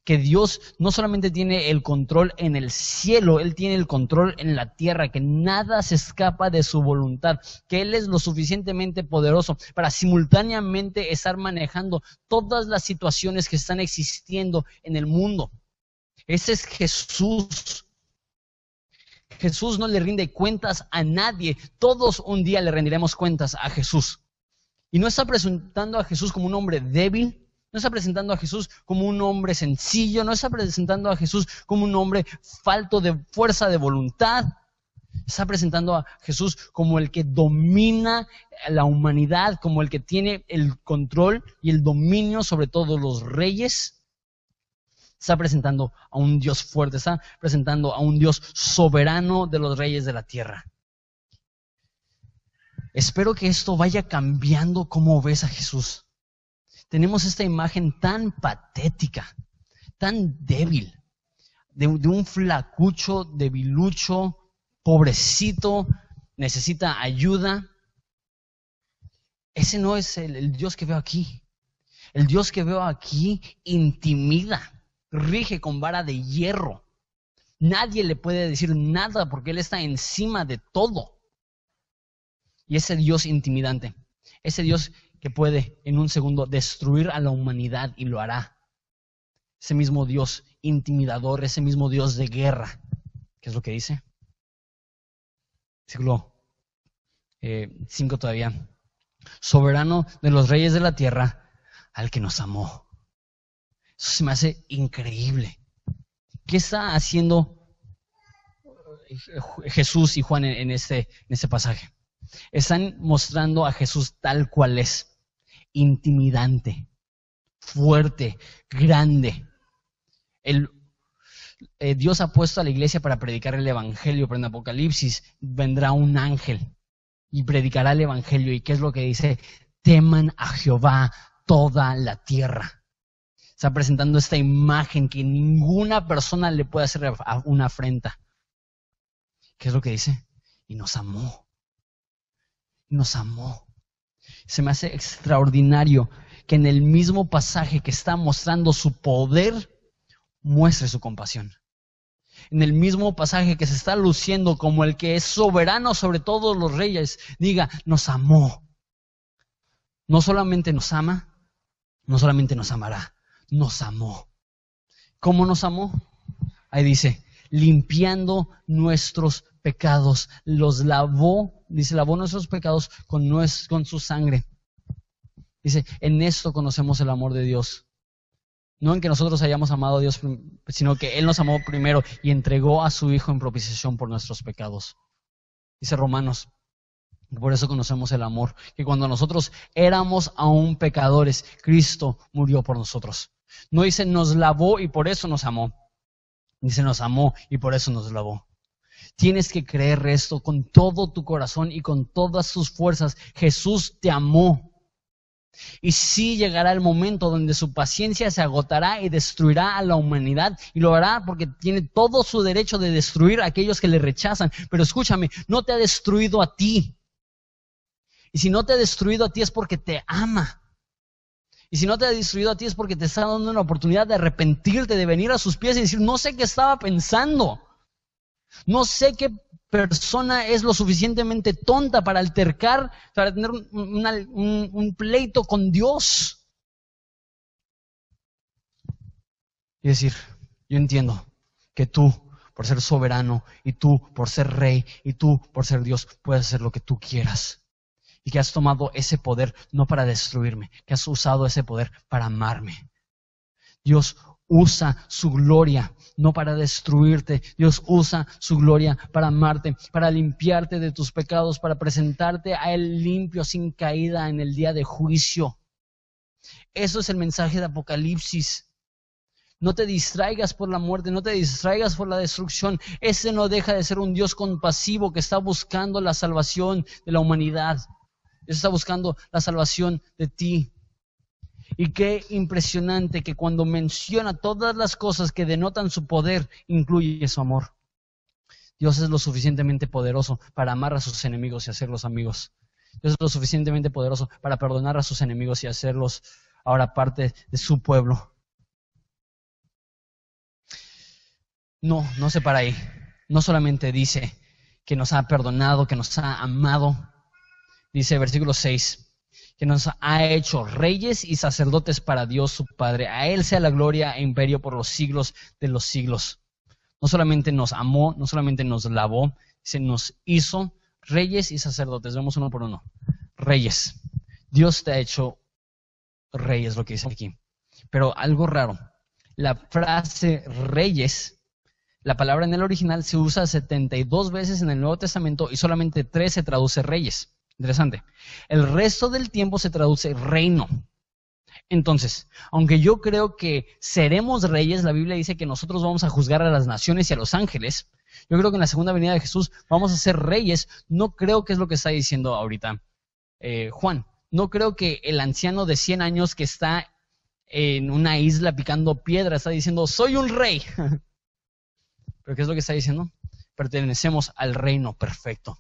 Que Dios no solamente tiene el control en el cielo, Él tiene el control en la tierra, que nada se escapa de su voluntad, que Él es lo suficientemente poderoso para simultáneamente estar manejando todas las situaciones que están existiendo en el mundo. Ese es Jesús. Jesús no le rinde cuentas a nadie. Todos un día le rendiremos cuentas a Jesús. Y no está presentando a Jesús como un hombre débil, no está presentando a Jesús como un hombre sencillo, no está presentando a Jesús como un hombre falto de fuerza de voluntad. Está presentando a Jesús como el que domina la humanidad, como el que tiene el control y el dominio sobre todos los reyes. Está presentando a un Dios fuerte, está presentando a un Dios soberano de los reyes de la tierra. Espero que esto vaya cambiando cómo ves a Jesús. Tenemos esta imagen tan patética, tan débil, de, un flacucho, debilucho, pobrecito, necesita ayuda. Ese no es el, el Dios que veo aquí. El Dios que veo aquí intimida, rige con vara de hierro. Nadie le puede decir nada porque Él está encima de todo. Y ese Dios intimidante, ese Dios que puede en un segundo destruir a la humanidad y lo hará. Ese mismo Dios intimidador, ese mismo Dios de guerra. ¿Qué es lo que dice? Siglo 5 eh, todavía. Soberano de los reyes de la tierra, al que nos amó. Eso se me hace increíble. ¿Qué está haciendo Jesús y Juan en, este, en este pasaje? Están mostrando a Jesús tal cual es, intimidante, fuerte, grande, El, eh, Dios ha puesto a la iglesia para predicar el Evangelio, pero en Apocalipsis vendrá un ángel y predicará el Evangelio. ¿Y qué es lo que dice? Teman a Jehová toda la tierra. Está presentando esta imagen que ninguna persona le puede hacer una afrenta. ¿Qué es lo que dice? Y nos amó. Nos amó. Se me hace extraordinario que en el mismo pasaje que está mostrando su poder, muestre su compasión. En el mismo pasaje que se está luciendo como el que es soberano sobre todos los reyes, diga, nos amó. No solamente nos ama, no solamente nos amará, nos amó. ¿Cómo nos amó? Ahí dice, limpiando nuestros pecados, los lavó, dice, lavó nuestros pecados con, con su sangre. Dice, en esto conocemos el amor de Dios. No en que nosotros hayamos amado a Dios, sino que Él nos amó primero y entregó a su Hijo en propiciación por nuestros pecados. Dice Romanos, por eso conocemos el amor, que cuando nosotros éramos aún pecadores, Cristo murió por nosotros. No dice nos lavó y por eso nos amó. Dice nos amó y por eso nos lavó. Tienes que creer esto con todo tu corazón y con todas sus fuerzas. Jesús te amó y sí llegará el momento donde su paciencia se agotará y destruirá a la humanidad. Y lo hará porque tiene todo su derecho de destruir a aquellos que le rechazan. Pero escúchame, no te ha destruido a ti. Y si no te ha destruido a ti es porque te ama. Y si no te ha destruido a ti es porque te está dando una oportunidad de arrepentirte, de venir a sus pies y decir, no sé qué estaba pensando. No sé qué persona es lo suficientemente tonta para altercar, para tener un, pleito con Dios. Y decir, yo entiendo que tú, por ser soberano, y tú, por ser rey, y tú, por ser Dios, puedes hacer lo que tú quieras. Y que has tomado ese poder no para destruirme, que has usado ese poder para amarme. Dios usa su gloria no para destruirte. Dios usa su gloria para amarte, para limpiarte de tus pecados, para presentarte a Él limpio, sin caída en el día de juicio. Eso es el mensaje de Apocalipsis. No te distraigas por la muerte, no te distraigas por la destrucción. Ese no deja de ser un Dios compasivo que está buscando la salvación de la humanidad. está buscando la salvación de ti. Y qué impresionante que cuando menciona todas las cosas que denotan su poder, incluye su amor. Dios es lo suficientemente poderoso para amar a sus enemigos y hacerlos amigos. Dios es lo suficientemente poderoso para perdonar a sus enemigos y hacerlos ahora parte de su pueblo. No, no se para ahí. No solamente dice que nos ha perdonado, que nos ha amado. Dice versículo 6, que nos ha hecho reyes y sacerdotes para Dios su Padre. A Él sea la gloria e imperio por los siglos de los siglos. No solamente nos amó, no solamente nos lavó, se nos hizo reyes y sacerdotes. Vemos uno por uno. Reyes. Dios te ha hecho reyes, lo que dice aquí. Pero algo raro. La frase reyes, la palabra en el original se usa 72 veces en el Nuevo Testamento y solamente 3 se traduce reyes. Interesante. El resto del tiempo se traduce reino. Entonces, aunque yo creo que seremos reyes, la Biblia dice que nosotros vamos a juzgar a las naciones y a los ángeles. Yo creo que en la segunda venida de Jesús vamos a ser reyes. No creo que es lo que está diciendo ahorita eh, Juan. No creo que el anciano de 100 años que está en una isla picando piedra está diciendo, soy un rey. ¿Pero qué es lo que está diciendo? Pertenecemos al reino perfecto.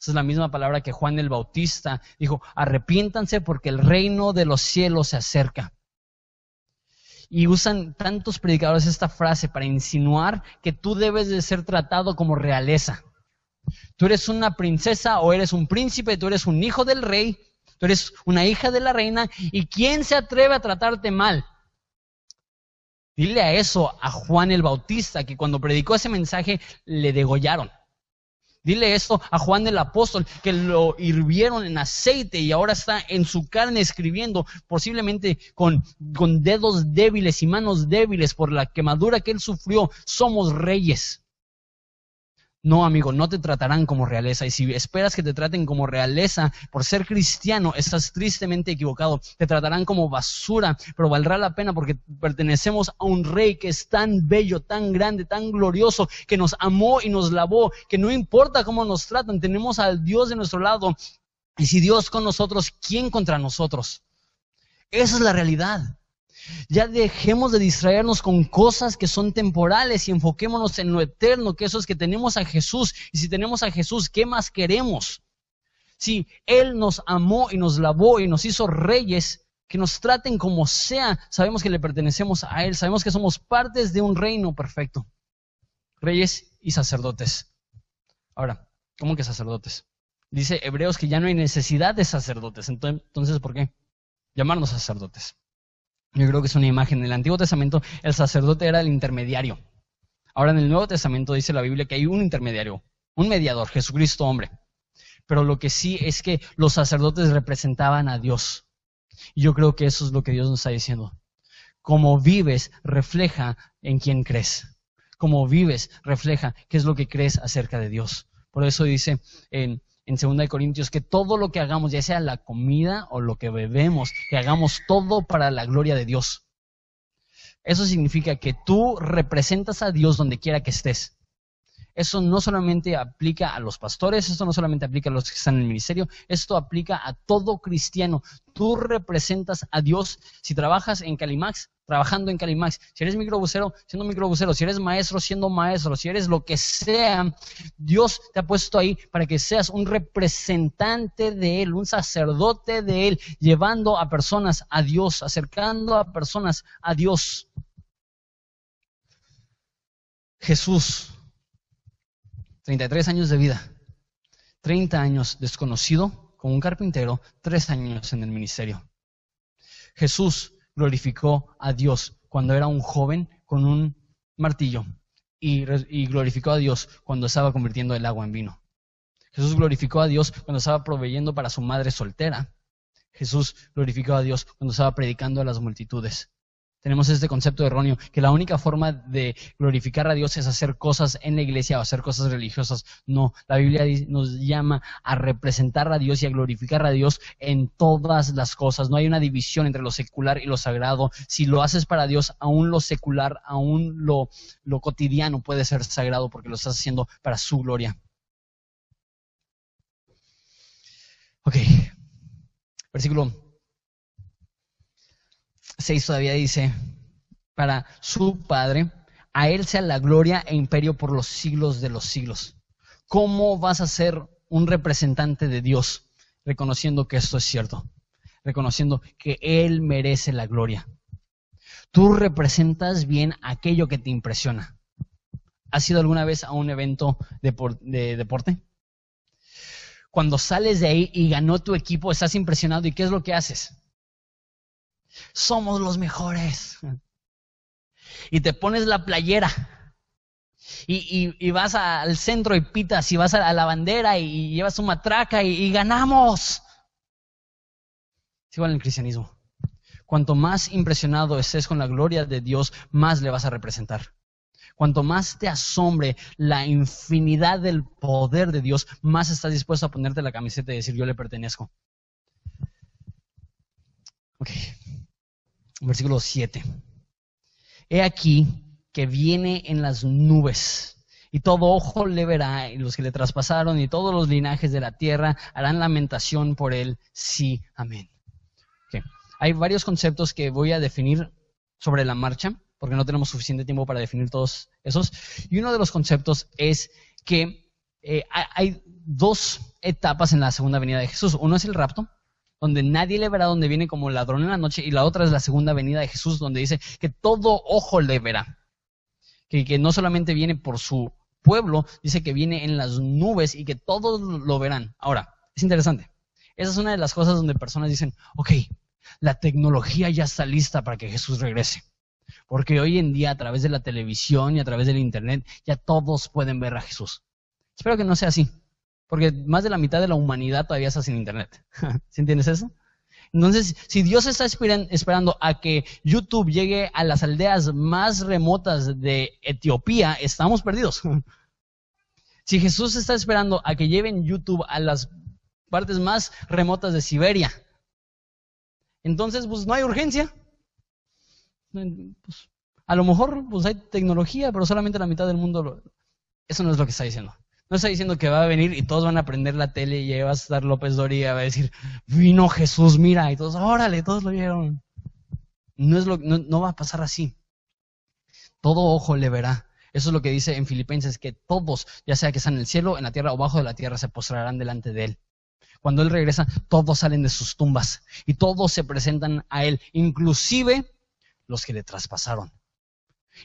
Esa es la misma palabra que Juan el Bautista dijo, arrepiéntanse porque el reino de los cielos se acerca. Y usan tantos predicadores esta frase para insinuar que tú debes de ser tratado como realeza. Tú eres una princesa o eres un príncipe, tú eres un hijo del rey, tú eres una hija de la reina, ¿y quién se atreve a tratarte mal? Dile a eso a Juan el Bautista, que cuando predicó ese mensaje le degollaron. Dile esto a Juan el apóstol, que lo hirvieron en aceite y ahora está en su carne escribiendo, posiblemente con, con dedos débiles y manos débiles por la quemadura que él sufrió. Somos reyes. No, amigo, no te tratarán como realeza. Y si esperas que te traten como realeza por ser cristiano, estás tristemente equivocado. Te tratarán como basura, pero valdrá la pena porque pertenecemos a un rey que es tan bello, tan grande, tan glorioso, que nos amó y nos lavó, que no importa cómo nos tratan, tenemos al Dios de nuestro lado. Y si Dios con nosotros, ¿quién contra nosotros? Esa es la realidad. Ya dejemos de distraernos con cosas que son temporales y enfoquémonos en lo eterno, que eso es que tenemos a Jesús. Y si tenemos a Jesús, ¿qué más queremos? Si Él nos amó y nos lavó y nos hizo reyes, que nos traten como sea, sabemos que le pertenecemos a Él, sabemos que somos partes de un reino perfecto. Reyes y sacerdotes. Ahora, ¿cómo que sacerdotes? Dice Hebreos que ya no hay necesidad de sacerdotes. Entonces, ¿por qué? Llamarnos sacerdotes. Yo creo que es una imagen. En el Antiguo Testamento el sacerdote era el intermediario. Ahora en el Nuevo Testamento dice la Biblia que hay un intermediario, un mediador, Jesucristo hombre. Pero lo que sí es que los sacerdotes representaban a Dios. Y yo creo que eso es lo que Dios nos está diciendo. Como vives refleja en quién crees. Como vives refleja qué es lo que crees acerca de Dios. Por eso dice en en 2 Corintios que todo lo que hagamos, ya sea la comida o lo que bebemos, que hagamos todo para la gloria de Dios. Eso significa que tú representas a Dios donde quiera que estés. Eso no solamente aplica a los pastores, esto no solamente aplica a los que están en el ministerio, esto aplica a todo cristiano. Tú representas a Dios. Si trabajas en Calimax, trabajando en Calimax, si eres microbusero, siendo microbusero, si eres maestro, siendo maestro, si eres lo que sea, Dios te ha puesto ahí para que seas un representante de Él, un sacerdote de Él, llevando a personas a Dios, acercando a personas a Dios. Jesús 33 años de vida, 30 años desconocido como un carpintero, 3 años en el ministerio. Jesús glorificó a Dios cuando era un joven con un martillo y, y, glorificó a Dios cuando estaba convirtiendo el agua en vino. Jesús glorificó a Dios cuando estaba proveyendo para su madre soltera. Jesús glorificó a Dios cuando estaba predicando a las multitudes. Tenemos este concepto erróneo, que la única forma de glorificar a Dios es hacer cosas en la iglesia o hacer cosas religiosas. No, la Biblia nos llama a representar a Dios y a glorificar a Dios en todas las cosas. No hay una división entre lo secular y lo sagrado. Si lo haces para Dios, aún lo secular, aún lo, cotidiano puede ser sagrado porque lo estás haciendo para su gloria. Ok, versículo 6 todavía dice, para su Padre, a Él sea la gloria e imperio por los siglos de los siglos. ¿Cómo vas a ser un representante de Dios reconociendo que esto es cierto? Reconociendo que Él merece la gloria. Tú representas bien aquello que te impresiona. ¿Has ido alguna vez a un evento de deporte? Cuando sales de ahí y ganó tu equipo, estás impresionado y ¿qué es lo que haces? Somos los mejores. Y te pones la playera. Y, vas al centro y pitas y vas a, la bandera y, llevas su matraca y, ganamos. Es igual en el cristianismo. Cuanto más impresionado estés con la gloria de Dios, más le vas a representar. Cuanto más te asombre la infinidad del poder de Dios, más estás dispuesto a ponerte la camiseta y decir yo le pertenezco. Ok versículo 7. He aquí que viene en las nubes, y todo ojo le verá, y los que le traspasaron, y todos los linajes de la tierra harán lamentación por él. Sí, amén. Hay varios conceptos que voy a definir sobre la marcha, porque no tenemos suficiente tiempo para definir todos esos. Y uno de los conceptos es que eh, hay dos etapas en la segunda venida de Jesús. Uno es el rapto, donde nadie le verá, donde viene como ladrón en la noche, y la otra es la segunda venida de Jesús, donde dice que todo ojo le verá. Que, que no solamente viene por su pueblo, dice que viene en las nubes y que todos lo verán. Ahora, es interesante. Esa es una de las cosas donde personas dicen, ok, la tecnología ya está lista para que Jesús regrese. Porque hoy en día a través de la televisión y a través del Internet ya todos pueden ver a Jesús. Espero que no sea así. Porque más de la mitad de la humanidad todavía está sin internet. ¿Sí entiendes eso? Entonces, si Dios está esperando a que YouTube llegue a las aldeas más remotas de Etiopía, estamos perdidos. Si Jesús está esperando a que lleven YouTube a las partes más remotas de Siberia, entonces pues no hay urgencia. Pues, a lo mejor pues hay tecnología, pero solamente la mitad del mundo. Eso no es lo que está diciendo. No está diciendo que va a venir y todos van a prender la tele y ahí va a estar López Doria va a decir, vino Jesús, mira, y todos, órale, todos lo vieron. No, es lo, no, va a pasar así. Todo ojo le verá. Eso es lo que dice en Filipenses, que todos, ya sea que están en el cielo, en la tierra o bajo de la tierra, se postrarán delante de Él. Cuando Él regresa, todos salen de sus tumbas y todos se presentan a Él, inclusive los que le traspasaron.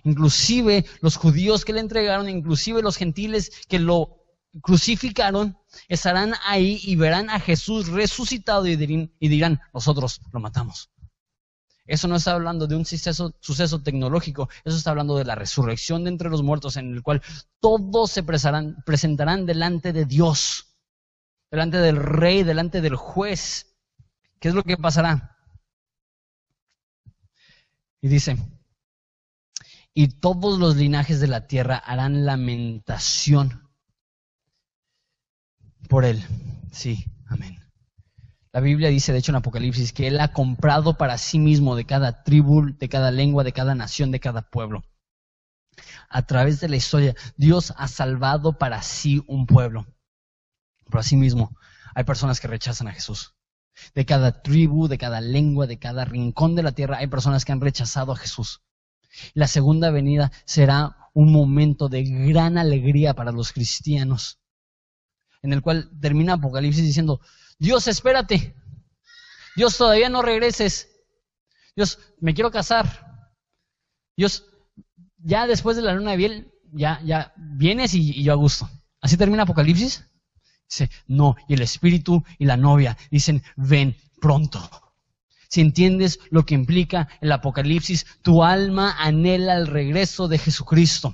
Inclusive los judíos que le entregaron, inclusive los gentiles que lo crucificaron, estarán ahí y verán a Jesús resucitado y dirán, nosotros lo matamos. Eso no está hablando de un suceso, suceso, tecnológico, eso está hablando de la resurrección de entre los muertos en el cual todos se presentarán delante de Dios, delante del rey, delante del juez. ¿Qué es lo que pasará? Y dice, y todos los linajes de la tierra harán lamentación por él. Sí, amén. La Biblia dice, de hecho, en Apocalipsis, que Él ha comprado para sí mismo de cada tribu, de cada lengua, de cada nación, de cada pueblo. A través de la historia, Dios ha salvado para sí un pueblo. Pero sí mismo, hay personas que rechazan a Jesús. De cada tribu, de cada lengua, de cada rincón de la tierra, hay personas que han rechazado a Jesús. La segunda venida será un momento de gran alegría para los cristianos, en el cual termina Apocalipsis diciendo, Dios, espérate, Dios, todavía no regreses, Dios, me quiero casar, Dios, ya después de la luna de miel, ya, ya vienes y, y yo a gusto. Así termina Apocalipsis. Dice, no, y el espíritu y la novia dicen, ven pronto. Si entiendes lo que implica el Apocalipsis, tu alma anhela el regreso de Jesucristo.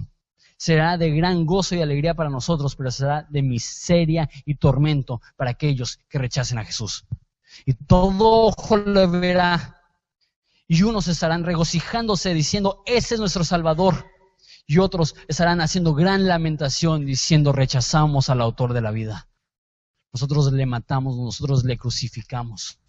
Será de gran gozo y alegría para nosotros, pero será de miseria y tormento para aquellos que rechacen a Jesús. Y todo ojo lo verá. Y unos estarán regocijándose diciendo, ese es nuestro Salvador. Y otros estarán haciendo gran lamentación diciendo, rechazamos al autor de la vida. Nosotros le matamos, nosotros le crucificamos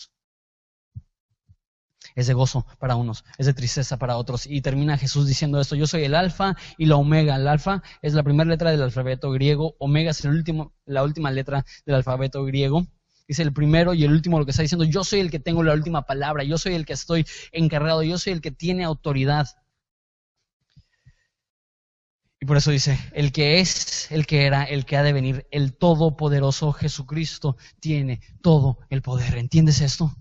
es de gozo para unos, es de tristeza para otros. Y termina Jesús diciendo esto, yo soy el alfa y la omega. El alfa es la primera letra del alfabeto griego, omega es el último, la última letra del alfabeto griego. Dice el primero y el último lo que está diciendo, yo soy el que tengo la última palabra, yo soy el que estoy encargado, yo soy el que tiene autoridad. Y por eso dice, el que es, el que era, el que ha de venir, el todopoderoso Jesucristo tiene todo el poder. ¿Entiendes esto?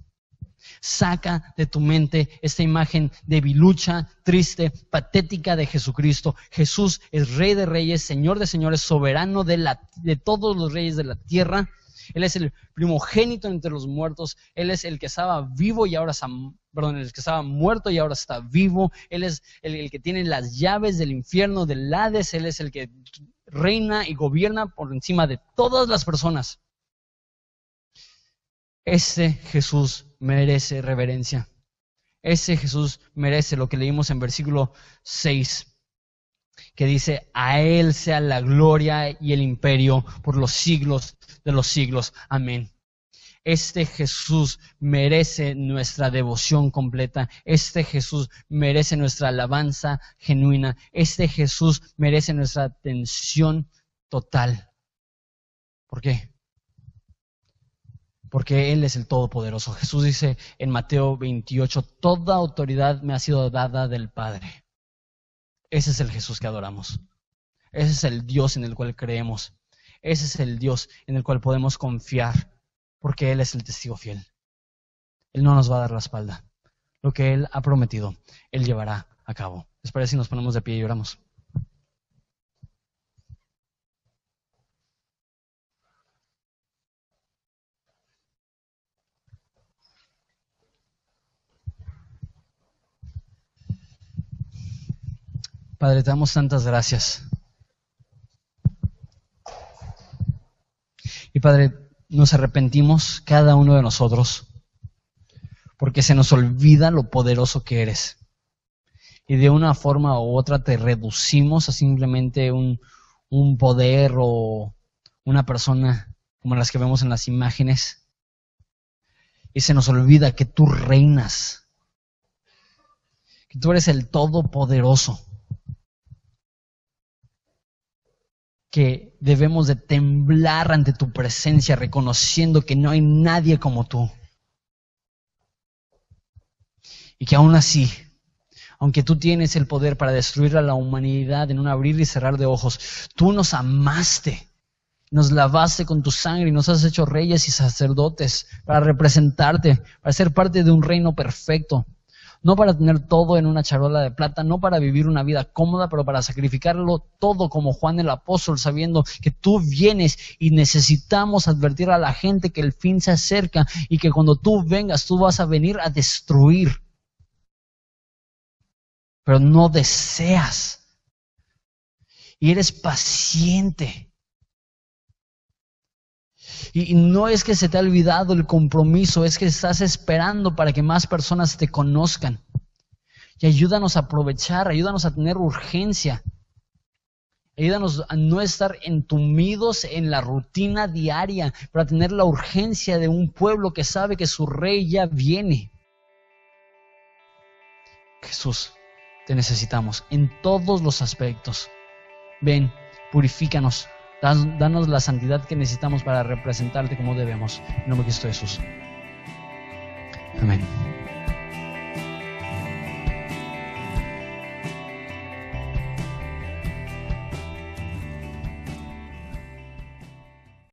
Saca de tu mente esta imagen debilucha, triste, patética de Jesucristo. Jesús es Rey de Reyes, Señor de Señores, soberano de, la, de todos los reyes de la tierra. Él es el primogénito entre los muertos. Él es el que estaba vivo y ahora perdón, el que estaba muerto y ahora está vivo. Él es el, el, que tiene las llaves del infierno, del Hades. Él es el que reina y gobierna por encima de todas las personas. Ese Jesús merece reverencia. Ese Jesús merece lo que leímos en versículo 6, que dice, a Él sea la gloria y el imperio por los siglos de los siglos. Amén. Este Jesús merece nuestra devoción completa. Este Jesús merece nuestra alabanza genuina. Este Jesús merece nuestra atención total. ¿Por qué? Porque Él es el Todopoderoso. Jesús dice en Mateo 28, toda autoridad me ha sido dada del Padre. Ese es el Jesús que adoramos. Ese es el Dios en el cual creemos. Ese es el Dios en el cual podemos confiar, porque Él es el testigo fiel. Él no nos va a dar la espalda. Lo que Él ha prometido, Él llevará a cabo. ¿Les parece si nos ponemos de pie y oramos? Padre, te damos tantas gracias. Y Padre, nos arrepentimos cada uno de nosotros porque se nos olvida lo poderoso que eres. Y de una forma u otra te reducimos a simplemente un, un poder o una persona como las que vemos en las imágenes. Y se nos olvida que tú reinas, que tú eres el Todopoderoso, que debemos de temblar ante tu presencia reconociendo que no hay nadie como tú. Y que aún así, aunque tú tienes el poder para destruir a la humanidad en un abrir y cerrar de ojos, tú nos amaste nos lavaste con tu sangre y nos has hecho reyes y sacerdotes para representarte, para ser parte de un reino perfecto. No para tener todo en una charola de plata, no para vivir una vida cómoda, pero para sacrificarlo todo como Juan el apóstol, sabiendo que tú vienes y necesitamos advertir a la gente que el fin se acerca y que cuando tú vengas tú vas a venir a destruir. Pero no deseas. Y eres paciente y no es que se te ha olvidado el compromiso, es que estás esperando para que más personas te conozcan. Y ayúdanos a aprovechar, ayúdanos a tener urgencia. Ayúdanos a no estar entumidos en la rutina diaria, para tener la urgencia de un pueblo que sabe que su rey ya viene. Jesús, te necesitamos en todos los aspectos. Ven, purifícanos, Danos la santidad que necesitamos para representarte como debemos. En nombre de Cristo Jesús. Amén.